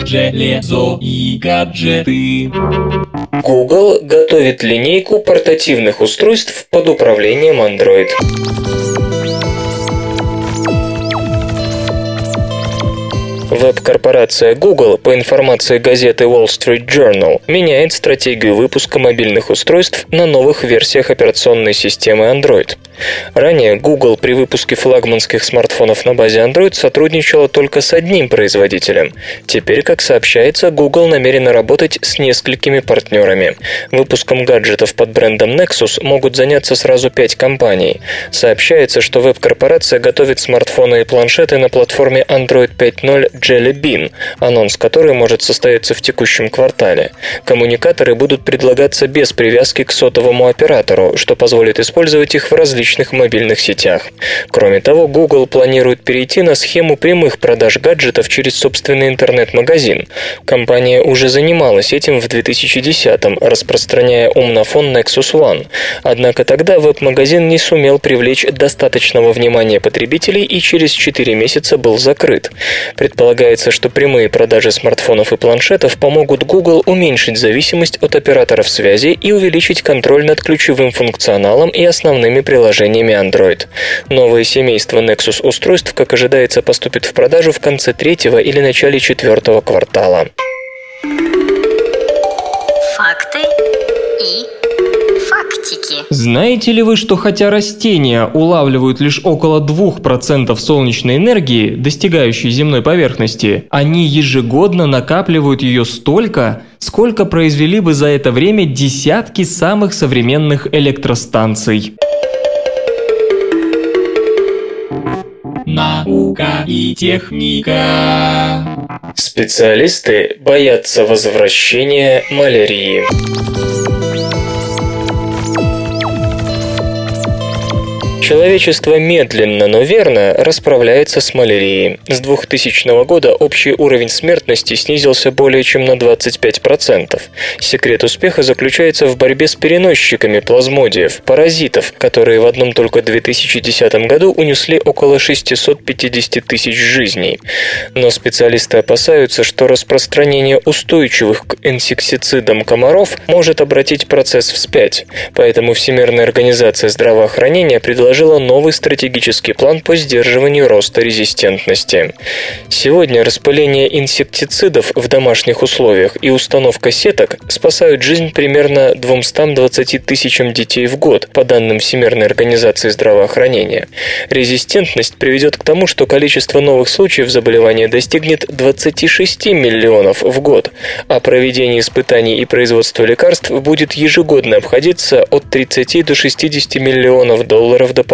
Железо и гаджеты. Google готовит линейку портативных устройств под управлением Android. Веб-корпорация Google, по информации газеты Wall Street Journal, меняет стратегию выпуска мобильных устройств на новых версиях операционной системы Android. Ранее Google при выпуске флагманских смартфонов на базе Android сотрудничала только с одним производителем. Теперь, как сообщается, Google намерена работать с несколькими партнерами. Выпуском гаджетов под брендом Nexus могут заняться сразу пять компаний. Сообщается, что веб-корпорация готовит смартфоны и планшеты на платформе Android 5.0 Jelly Bean, анонс которой может состояться в текущем квартале. Коммуникаторы будут предлагаться без привязки к сотовому оператору, что позволит использовать их в различных мобильных сетях. Кроме того, Google планирует перейти на схему прямых продаж гаджетов через собственный интернет-магазин. Компания уже занималась этим в 2010-м, распространяя умнофон Nexus One. Однако тогда веб-магазин не сумел привлечь достаточного внимания потребителей и через 4 месяца был закрыт. Предполагается, что прямые продажи смартфонов и планшетов помогут Google уменьшить зависимость от операторов связи и увеличить контроль над ключевым функционалом и основными приложениями Android. Новое семейство Nexus устройств, как ожидается, поступит в продажу в конце третьего или начале четвертого квартала. Факты и фактики. Знаете ли вы, что хотя растения улавливают лишь около 2% солнечной энергии, достигающей земной поверхности, они ежегодно накапливают ее столько, сколько произвели бы за это время десятки самых современных электростанций. Наука и техника. Специалисты боятся возвращения малярии. Человечество медленно, но верно расправляется с малярией. С 2000 года общий уровень смертности снизился более чем на 25%. Секрет успеха заключается в борьбе с переносчиками плазмодиев, паразитов, которые в одном только 2010 году унесли около 650 тысяч жизней. Но специалисты опасаются, что распространение устойчивых к инсектицидам комаров может обратить процесс вспять. Поэтому Всемирная организация здравоохранения предложила новый стратегический план по сдерживанию роста резистентности. Сегодня распыление инсектицидов в домашних условиях и установка сеток спасают жизнь примерно 220 тысячам детей в год, по данным Всемирной организации здравоохранения. Резистентность приведет к тому, что количество новых случаев заболевания достигнет 26 миллионов в год, а проведение испытаний и производство лекарств будет ежегодно обходиться от 30 до 60 миллионов долларов дополнительно.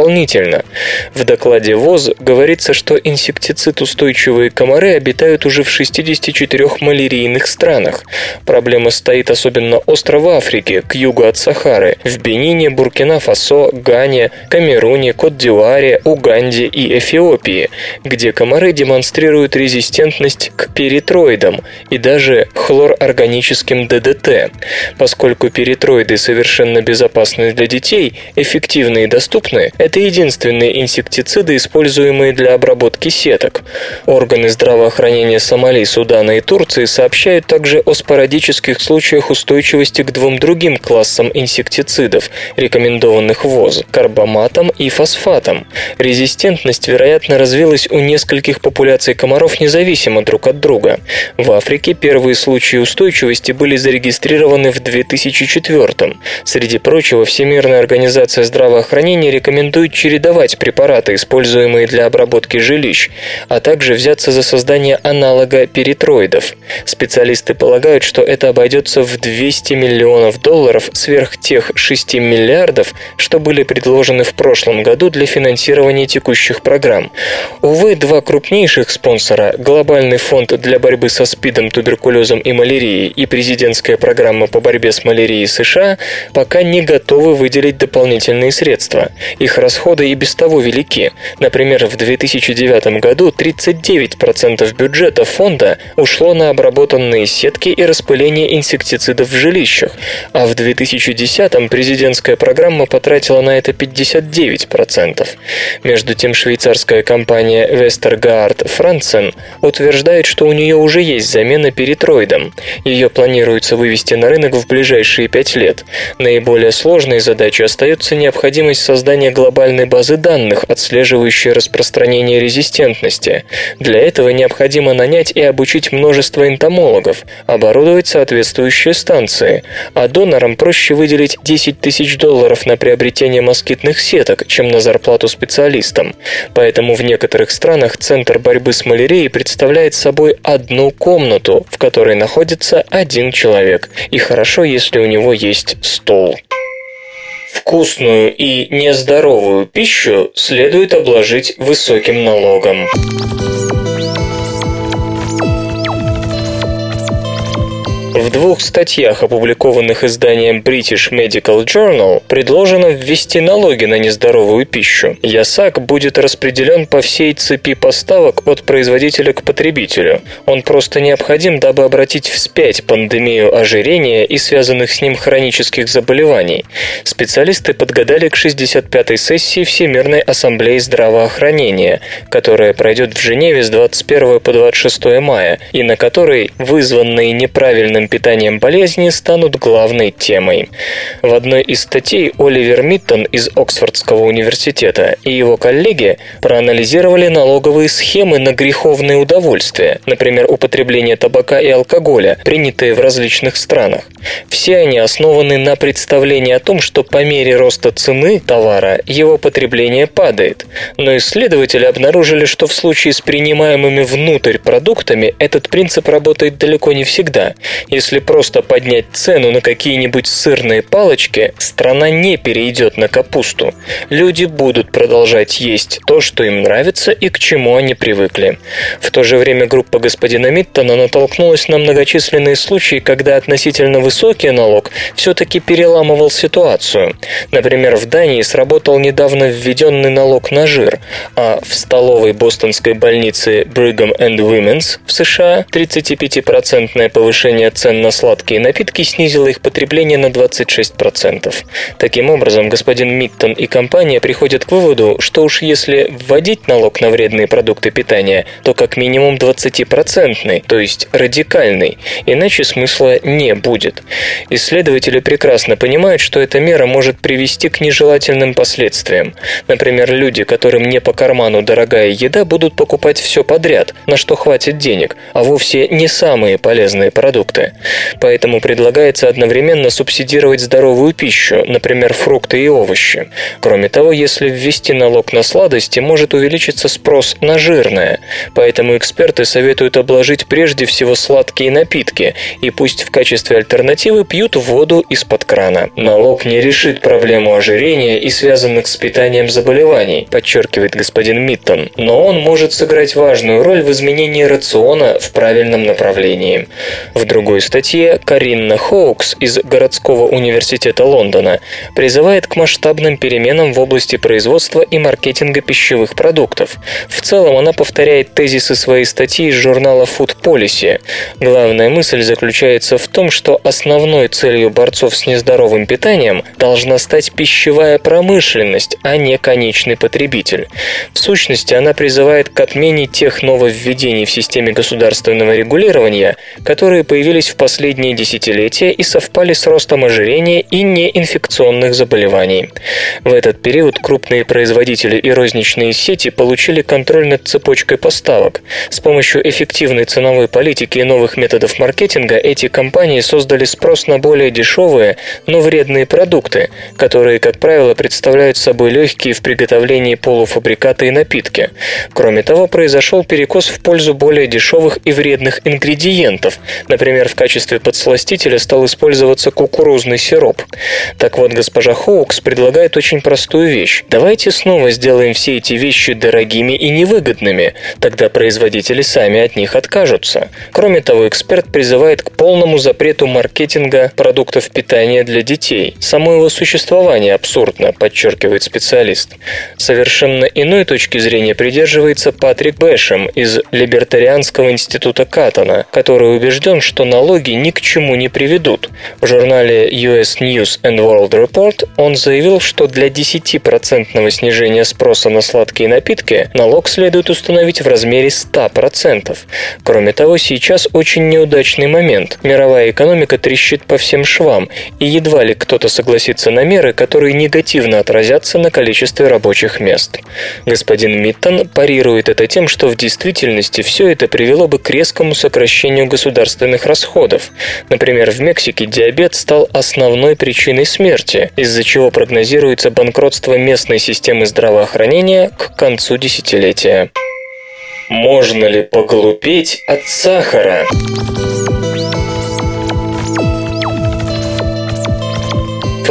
В докладе ВОЗ говорится, что инсектицид-устойчивые комары обитают уже в 64 малярийных странах. Проблема стоит особенно остро в Африке, к югу от Сахары, в Бенине, Буркина-Фасо, Гане, Камеруне, Кот-д'Ивуаре, Уганде и Эфиопии, где комары демонстрируют резистентность к перитроидам и даже хлорорганическим ДДТ. Поскольку перитроиды совершенно безопасны для детей, эффективны и доступны, это единственные инсектициды, используемые для обработки сеток. Органы здравоохранения Сомали, Судана и Турции сообщают также о спорадических случаях устойчивости к двум другим классам инсектицидов, рекомендованных ВОЗ – карбаматам и фосфатам. Резистентность, вероятно, развилась у нескольких популяций комаров независимо друг от друга. В Африке первые случаи устойчивости были зарегистрированы в 2004 Среди прочего, Всемирная организация здравоохранения рекомендует чередовать препараты, используемые для обработки жилищ, а также взяться за создание аналога перитроидов. Специалисты полагают, что это обойдется в 200 миллионов долларов сверх тех 6 миллиардов, что были предложены в прошлом году для финансирования текущих программ. Увы, два крупнейших спонсора – Глобальный фонд для борьбы со СПИДом, туберкулезом и малярией и президентская программа по борьбе с малярией США пока не готовы выделить дополнительные средства. Их их расходы и без того велики. Например, в 2009 году 39% бюджета фонда ушло на обработанные сетки и распыление инсектицидов в жилищах, а в 2010 президентская программа потратила на это 59%. Между тем, швейцарская компания Westergaard Franzen утверждает, что у нее уже есть замена перитроидом. Ее планируется вывести на рынок в ближайшие пять лет. Наиболее сложной задачей остается необходимость создания глобальной базы данных, отслеживающей распространение резистентности. Для этого необходимо нанять и обучить множество энтомологов, оборудовать соответствующие станции, а донорам проще выделить 10 тысяч долларов на приобретение москитных сеток, чем на зарплату специалистам. Поэтому в некоторых странах Центр борьбы с малярией представляет собой одну комнату, в которой находится один человек. И хорошо, если у него есть стол. Вкусную и нездоровую пищу следует обложить высоким налогом. В двух статьях, опубликованных изданием British Medical Journal, предложено ввести налоги на нездоровую пищу. ЯСАК будет распределен по всей цепи поставок от производителя к потребителю. Он просто необходим, дабы обратить вспять пандемию ожирения и связанных с ним хронических заболеваний. Специалисты подгадали к 65-й сессии Всемирной ассамблеи здравоохранения, которая пройдет в Женеве с 21 по 26 мая, и на которой вызванные неправильным питанием болезни станут главной темой. В одной из статей Оливер Миттон из Оксфордского университета и его коллеги проанализировали налоговые схемы на греховные удовольствия, например, употребление табака и алкоголя, принятые в различных странах. Все они основаны на представлении о том, что по мере роста цены товара его потребление падает. Но исследователи обнаружили, что в случае с принимаемыми внутрь продуктами этот принцип работает далеко не всегда. Если просто поднять цену на какие-нибудь сырные палочки, страна не перейдет на капусту. Люди будут продолжать есть то, что им нравится и к чему они привыкли. В то же время группа господина Миттона натолкнулась на многочисленные случаи, когда относительно высокий налог все-таки переламывал ситуацию. Например, в Дании сработал недавно введенный налог на жир, а в столовой бостонской больнице Brigham and Women's в США 35% повышение цен на сладкие напитки снизило их потребление на 26%. Таким образом, господин Миттон и компания приходят к выводу, что уж если вводить налог на вредные продукты питания, то как минимум 20%, то есть радикальный, иначе смысла не будет. Исследователи прекрасно понимают, что эта мера может привести к нежелательным последствиям. Например, люди, которым не по карману дорогая еда, будут покупать все подряд, на что хватит денег, а вовсе не самые полезные продукты. Поэтому предлагается одновременно субсидировать здоровую пищу, например, фрукты и овощи. Кроме того, если ввести налог на сладости, может увеличиться спрос на жирное. Поэтому эксперты советуют обложить прежде всего сладкие напитки, и пусть в качестве альтернативы пьют воду из-под крана. Налог не решит проблему ожирения и связанных с питанием заболеваний, подчеркивает господин Миттон, но он может сыграть важную роль в изменении рациона в правильном направлении. В другой статье Каринна Хоукс из городского университета Лондона призывает к масштабным переменам в области производства и маркетинга пищевых продуктов. В целом она повторяет тезисы своей статьи из журнала Food Policy. Главная мысль заключается в том, что основной целью борцов с нездоровым питанием должна стать пищевая промышленность, а не конечный потребитель. В сущности, она призывает к отмене тех нововведений в системе государственного регулирования, которые появились в последние десятилетия и совпали с ростом ожирения и неинфекционных заболеваний. В этот период крупные производители и розничные сети получили контроль над цепочкой поставок. С помощью эффективной ценовой политики и новых методов маркетинга эти компании создали спрос на более дешевые, но вредные продукты, которые, как правило, представляют собой легкие в приготовлении полуфабрикаты и напитки. Кроме того, произошел перекос в пользу более дешевых и вредных ингредиентов, например, в качестве подсластителя стал использоваться кукурузный сироп. Так вот, госпожа Хоукс предлагает очень простую вещь. Давайте снова сделаем все эти вещи дорогими и невыгодными, тогда производители сами от них откажутся. Кроме того, эксперт призывает к полному запрету маркетинга продуктов питания для детей. Само его существование абсурдно, подчеркивает специалист. Совершенно иной точки зрения придерживается Патрик Бэшем из Либертарианского института Каттона, который убежден, что налоги ни к чему не приведут. В журнале US News and World Report он заявил, что для 10% снижения спроса на сладкие напитки налог следует установить в размере 100%. Кроме того, сейчас очень неудачный момент. Мировая экономика трещит по всем швам, и едва ли кто-то согласится на меры, которые негативно отразятся на количестве рабочих мест. Господин Миттон парирует это тем, что в действительности все это привело бы к резкому сокращению государственных расходов. Например, в Мексике диабет стал основной причиной смерти, из-за чего прогнозируется банкротство местной системы здравоохранения к концу десятилетия. Можно ли поглупеть от сахара?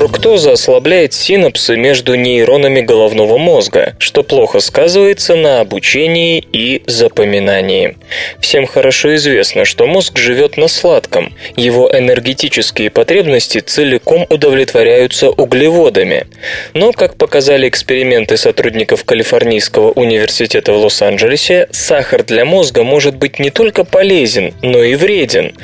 Фруктоза ослабляет синапсы между нейронами головного мозга, что плохо сказывается на обучении и запоминании. Всем хорошо известно, что мозг живет на сладком. Его энергетические потребности целиком удовлетворяются углеводами. Но, как показали эксперименты сотрудников Калифорнийского университета в Лос-Анджелесе, сахар для мозга может быть не только полезен, но и вреден.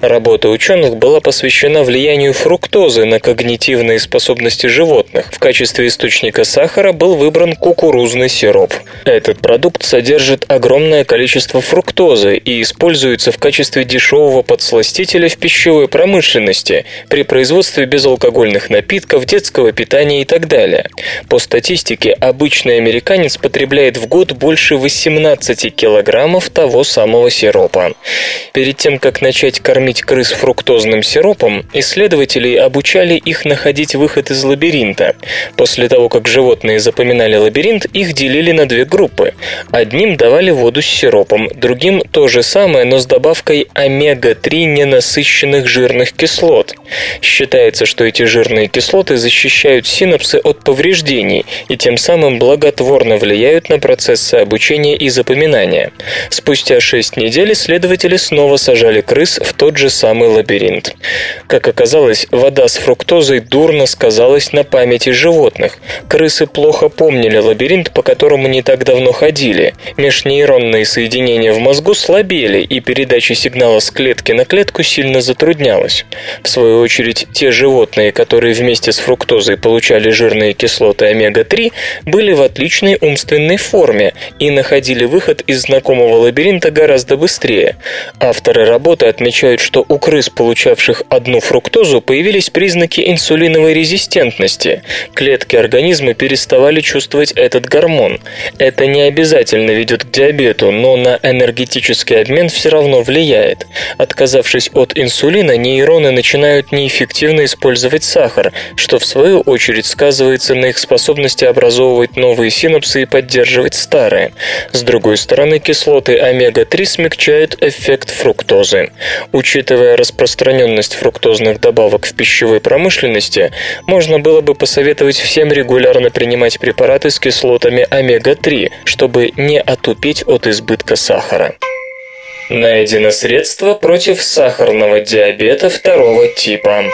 Работа ученых была посвящена влиянию фруктозы на когнитивные способности животных. В качестве источника сахара был выбран кукурузный сироп. Этот продукт содержит огромное количество фруктозы и используется в качестве дешевого подсластителя в пищевой промышленности при производстве безалкогольных напитков, детского питания и так далее. По статистике, обычный американец потребляет в год больше 18 килограммов того самого сиропа. Перед тем, как начать кормить крыс фруктозным сиропом, исследователи обучали их находить выход из лабиринта. После того, как животные запоминали лабиринт, их делили на две группы. Одним давали воду с сиропом, другим то же самое, но с добавкой омега-3 ненасыщенных жирных кислот. Считается, что эти жирные кислоты защищают синапсы от повреждений и тем самым благотворно влияют на процессы обучения и запоминания. Спустя 6 недель исследователи снова сажали крыс в тот же самый лабиринт. Как оказалось, вода с фруктозой дурно сказалась на памяти животных. Крысы плохо помнили лабиринт, по которому не так давно ходили. Межнейронные соединения в мозгу слабели, и передача сигнала с клетки на клетку сильно затруднялась. В свою очередь, те животные, которые вместе с фруктозой получали жирные кислоты омега-3, были в отличной умственной форме и находили выход из знакомого лабиринта гораздо быстрее. Авторы работы отмечают, что у крыс, получавших одну фруктозу, появились признаки инсулиновой резистентности. Клетки организма переставали чувствовать этот гормон. Это не обязательно ведет к диабету, но на энергетический обмен все равно влияет. Отказавшись от инсулина, нейроны начинают неэффективно использовать сахар, что в свою очередь сказывается на их способности образовывать новые синапсы и поддерживать старые. С другой стороны, кислоты омега-3 смягчают эффект фруктозы. Учитывая распространенность фруктозных добавок в пищевой промышленности, можно было бы посоветовать всем регулярно принимать препараты с кислотами омега-3, чтобы не отупеть от избытка сахара. Найдено средство против сахарного диабета второго типа.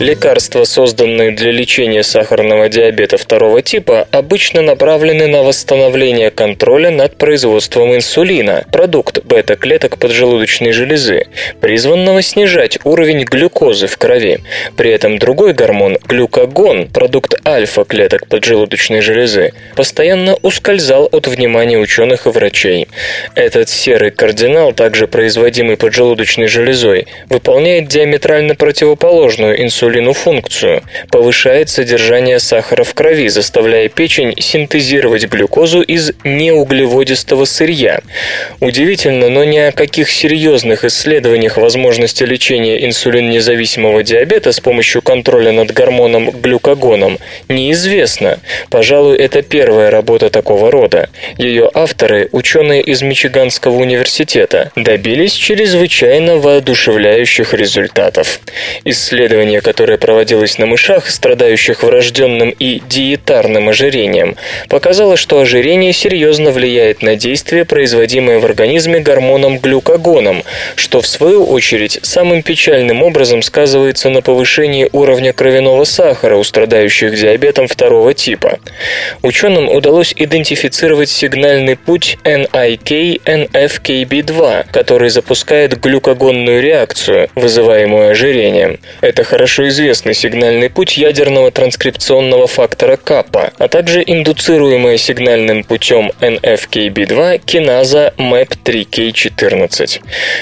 Лекарства, созданные для лечения сахарного диабета второго типа, обычно направлены на восстановление контроля над производством инсулина, продукт бета-клеток поджелудочной железы, призванного снижать уровень глюкозы в крови. При этом другой гормон, глюкагон, продукт альфа-клеток поджелудочной железы, постоянно ускользал от внимания ученых и врачей. Этот серый кардинал, также производимый поджелудочной железой, выполняет диаметрально противоположную инсулину инсулину функцию, повышает содержание сахара в крови, заставляя печень синтезировать глюкозу из неуглеводистого сырья. Удивительно, но ни о каких серьезных исследованиях возможности лечения инсулиннезависимого диабета с помощью контроля над гормоном глюкагоном неизвестно. Пожалуй, это первая работа такого рода. Ее авторы, ученые из Мичиганского университета, добились чрезвычайно воодушевляющих результатов. Исследование, которое проводилось на мышах, страдающих врожденным и диетарным ожирением, показало, что ожирение серьезно влияет на действие, производимое в организме гормоном глюкагоном, что в свою очередь самым печальным образом сказывается на повышении уровня кровяного сахара у страдающих диабетом второго типа. Ученым удалось идентифицировать сигнальный путь NIK-NFKB2, который запускает глюкагонную реакцию, вызываемую ожирением. Это хорошо известный сигнальный путь ядерного транскрипционного фактора каппа, а также индуцируемая сигнальным путем NFKB2 киназа MAP3K14.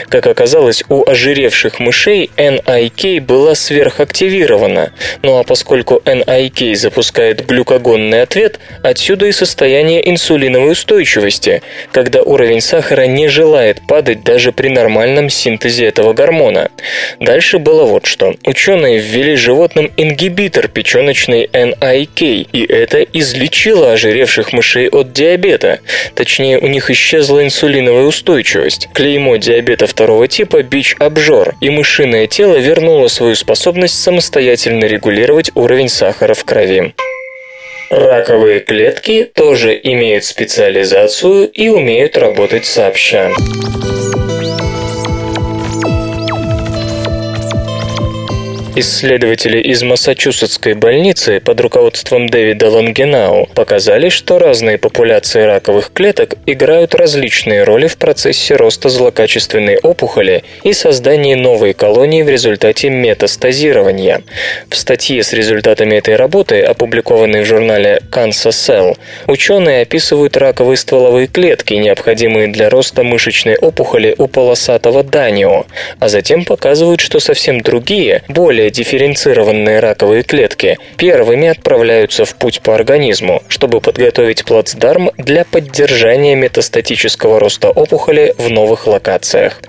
Как оказалось, у ожиревших мышей NIK была сверхактивирована, ну а поскольку NIK запускает глюкагонный ответ, отсюда и состояние инсулиновой устойчивости, когда уровень сахара не желает падать даже при нормальном синтезе этого гормона. Дальше было вот что. Ученые ввели животным ингибитор печеночной NIK, и это излечило ожиревших мышей от диабета. Точнее, у них исчезла инсулиновая устойчивость. Клеймо диабета второго типа – бич-обжор, и мышиное тело вернуло свою способность самостоятельно регулировать уровень сахара в крови. Раковые клетки тоже имеют специализацию и умеют работать сообща. Исследователи из Массачусетской больницы под руководством Дэвида Лангенау показали, что разные популяции раковых клеток играют различные роли в процессе роста злокачественной опухоли и создании новой колонии в результате метастазирования. В статье с результатами этой работы, опубликованной в журнале Cancer Cell, ученые описывают раковые стволовые клетки, необходимые для роста мышечной опухоли у полосатого данио, а затем показывают, что совсем другие, более дифференцированные раковые клетки первыми отправляются в путь по организму, чтобы подготовить плацдарм для поддержания метастатического роста опухоли в новых локациях.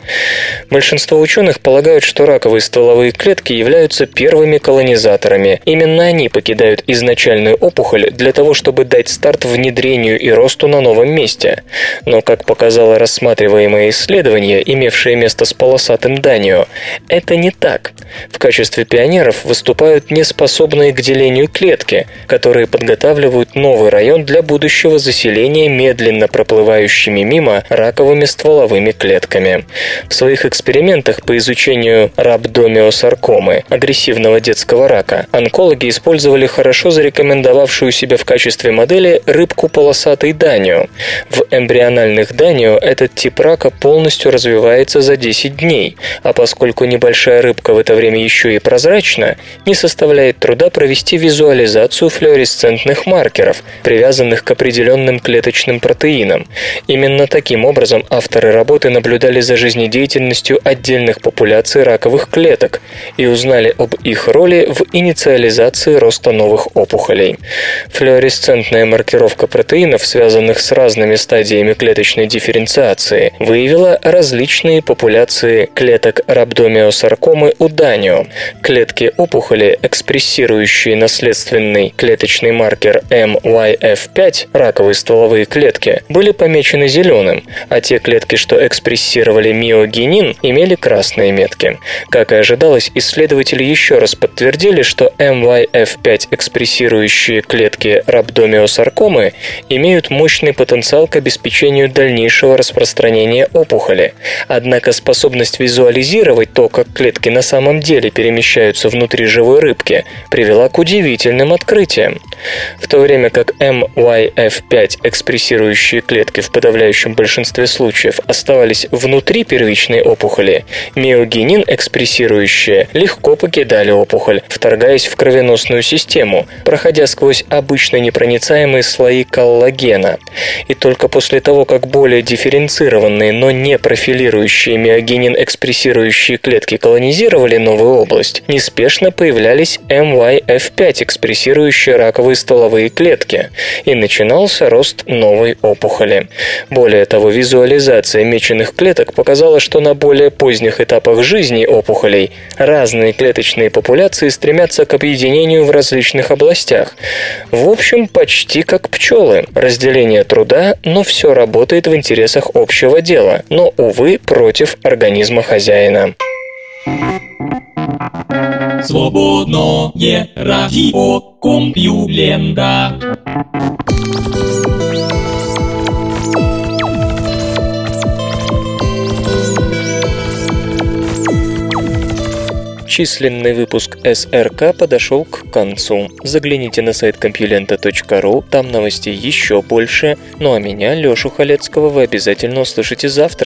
Большинство ученых полагают, что раковые стволовые клетки являются первыми колонизаторами. Именно они покидают изначальную опухоль для того, чтобы дать старт внедрению и росту на новом месте. Но, как показало рассматриваемое исследование, имевшее место с полосатым Данио, это не так. В качестве пионеров выступают неспособные к делению клетки, которые подготавливают новый район для будущего заселения медленно проплывающими мимо раковыми стволовыми клетками. В своих экспериментах по изучению рhabdomyosarcомы, агрессивного детского рака, онкологи использовали хорошо зарекомендовавшую себя в качестве модели рыбку полосатой данио. В эмбриональных данио этот тип рака полностью развивается за 10 дней, а поскольку небольшая рыбка в это время еще и прозрачна, не составляет труда провести визуализацию флуоресцентных маркеров, привязанных к определенным клеточным протеинам. Именно таким образом авторы работы наблюдали за жизнедеятельностью отдельных популяций раковых клеток и узнали об их роли в инициализации роста новых опухолей. Флуоресцентная маркировка протеинов, связанных с разными стадиями клеточной дифференциации, выявила различные популяции клеток рhabdomyosarcомы у Данио. Клетки опухоли, экспрессирующие наследственный клеточный маркер MYF5, раковые стволовые клетки, были помечены зеленым, а те клетки, что экспрессировали миогенин, имели красные метки. Как и ожидалось, исследователи еще раз подтвердили, что MYF5 экспрессирующие клетки рhabdomyosarcомы имеют мощный потенциал к обеспечению дальнейшего распространения опухоли. Однако способность визуализировать то, как клетки на самом деле перемещаются внутри живой рыбки, привела к удивительным открытиям. В то время как MYF5 экспрессирующие клетки в подавляющем большинстве случаев оставались внутри первичной опухоли, миогенин экспрессирующие легко покидали опухоль, вторгаясь в кровеносную систему, проходя сквозь обычно непроницаемые слои коллагена. И только после того, как более дифференцированные, но не профилирующие миогенин экспрессирующие клетки колонизировали новую область, неспешно появлялись MYF5 экспрессирующие раковые стволовые клетки, и начинался рост новой опухоли. Более того, визуализация меченых клеток показала, что на более поздних этапах жизни опухолей разные клеточные популяции стремятся к объединению в различных областях. В общем, почти как пчелы. Разделение труда, но все работает в интересах общего дела, но, увы, против организма хозяина. Свободное радио Компьюлента. Численный выпуск СРК подошел к концу. Загляните на сайт компьюлента.ру, там новостей еще больше. Ну а меня, Лешу Халецкого, вы обязательно услышите завтра.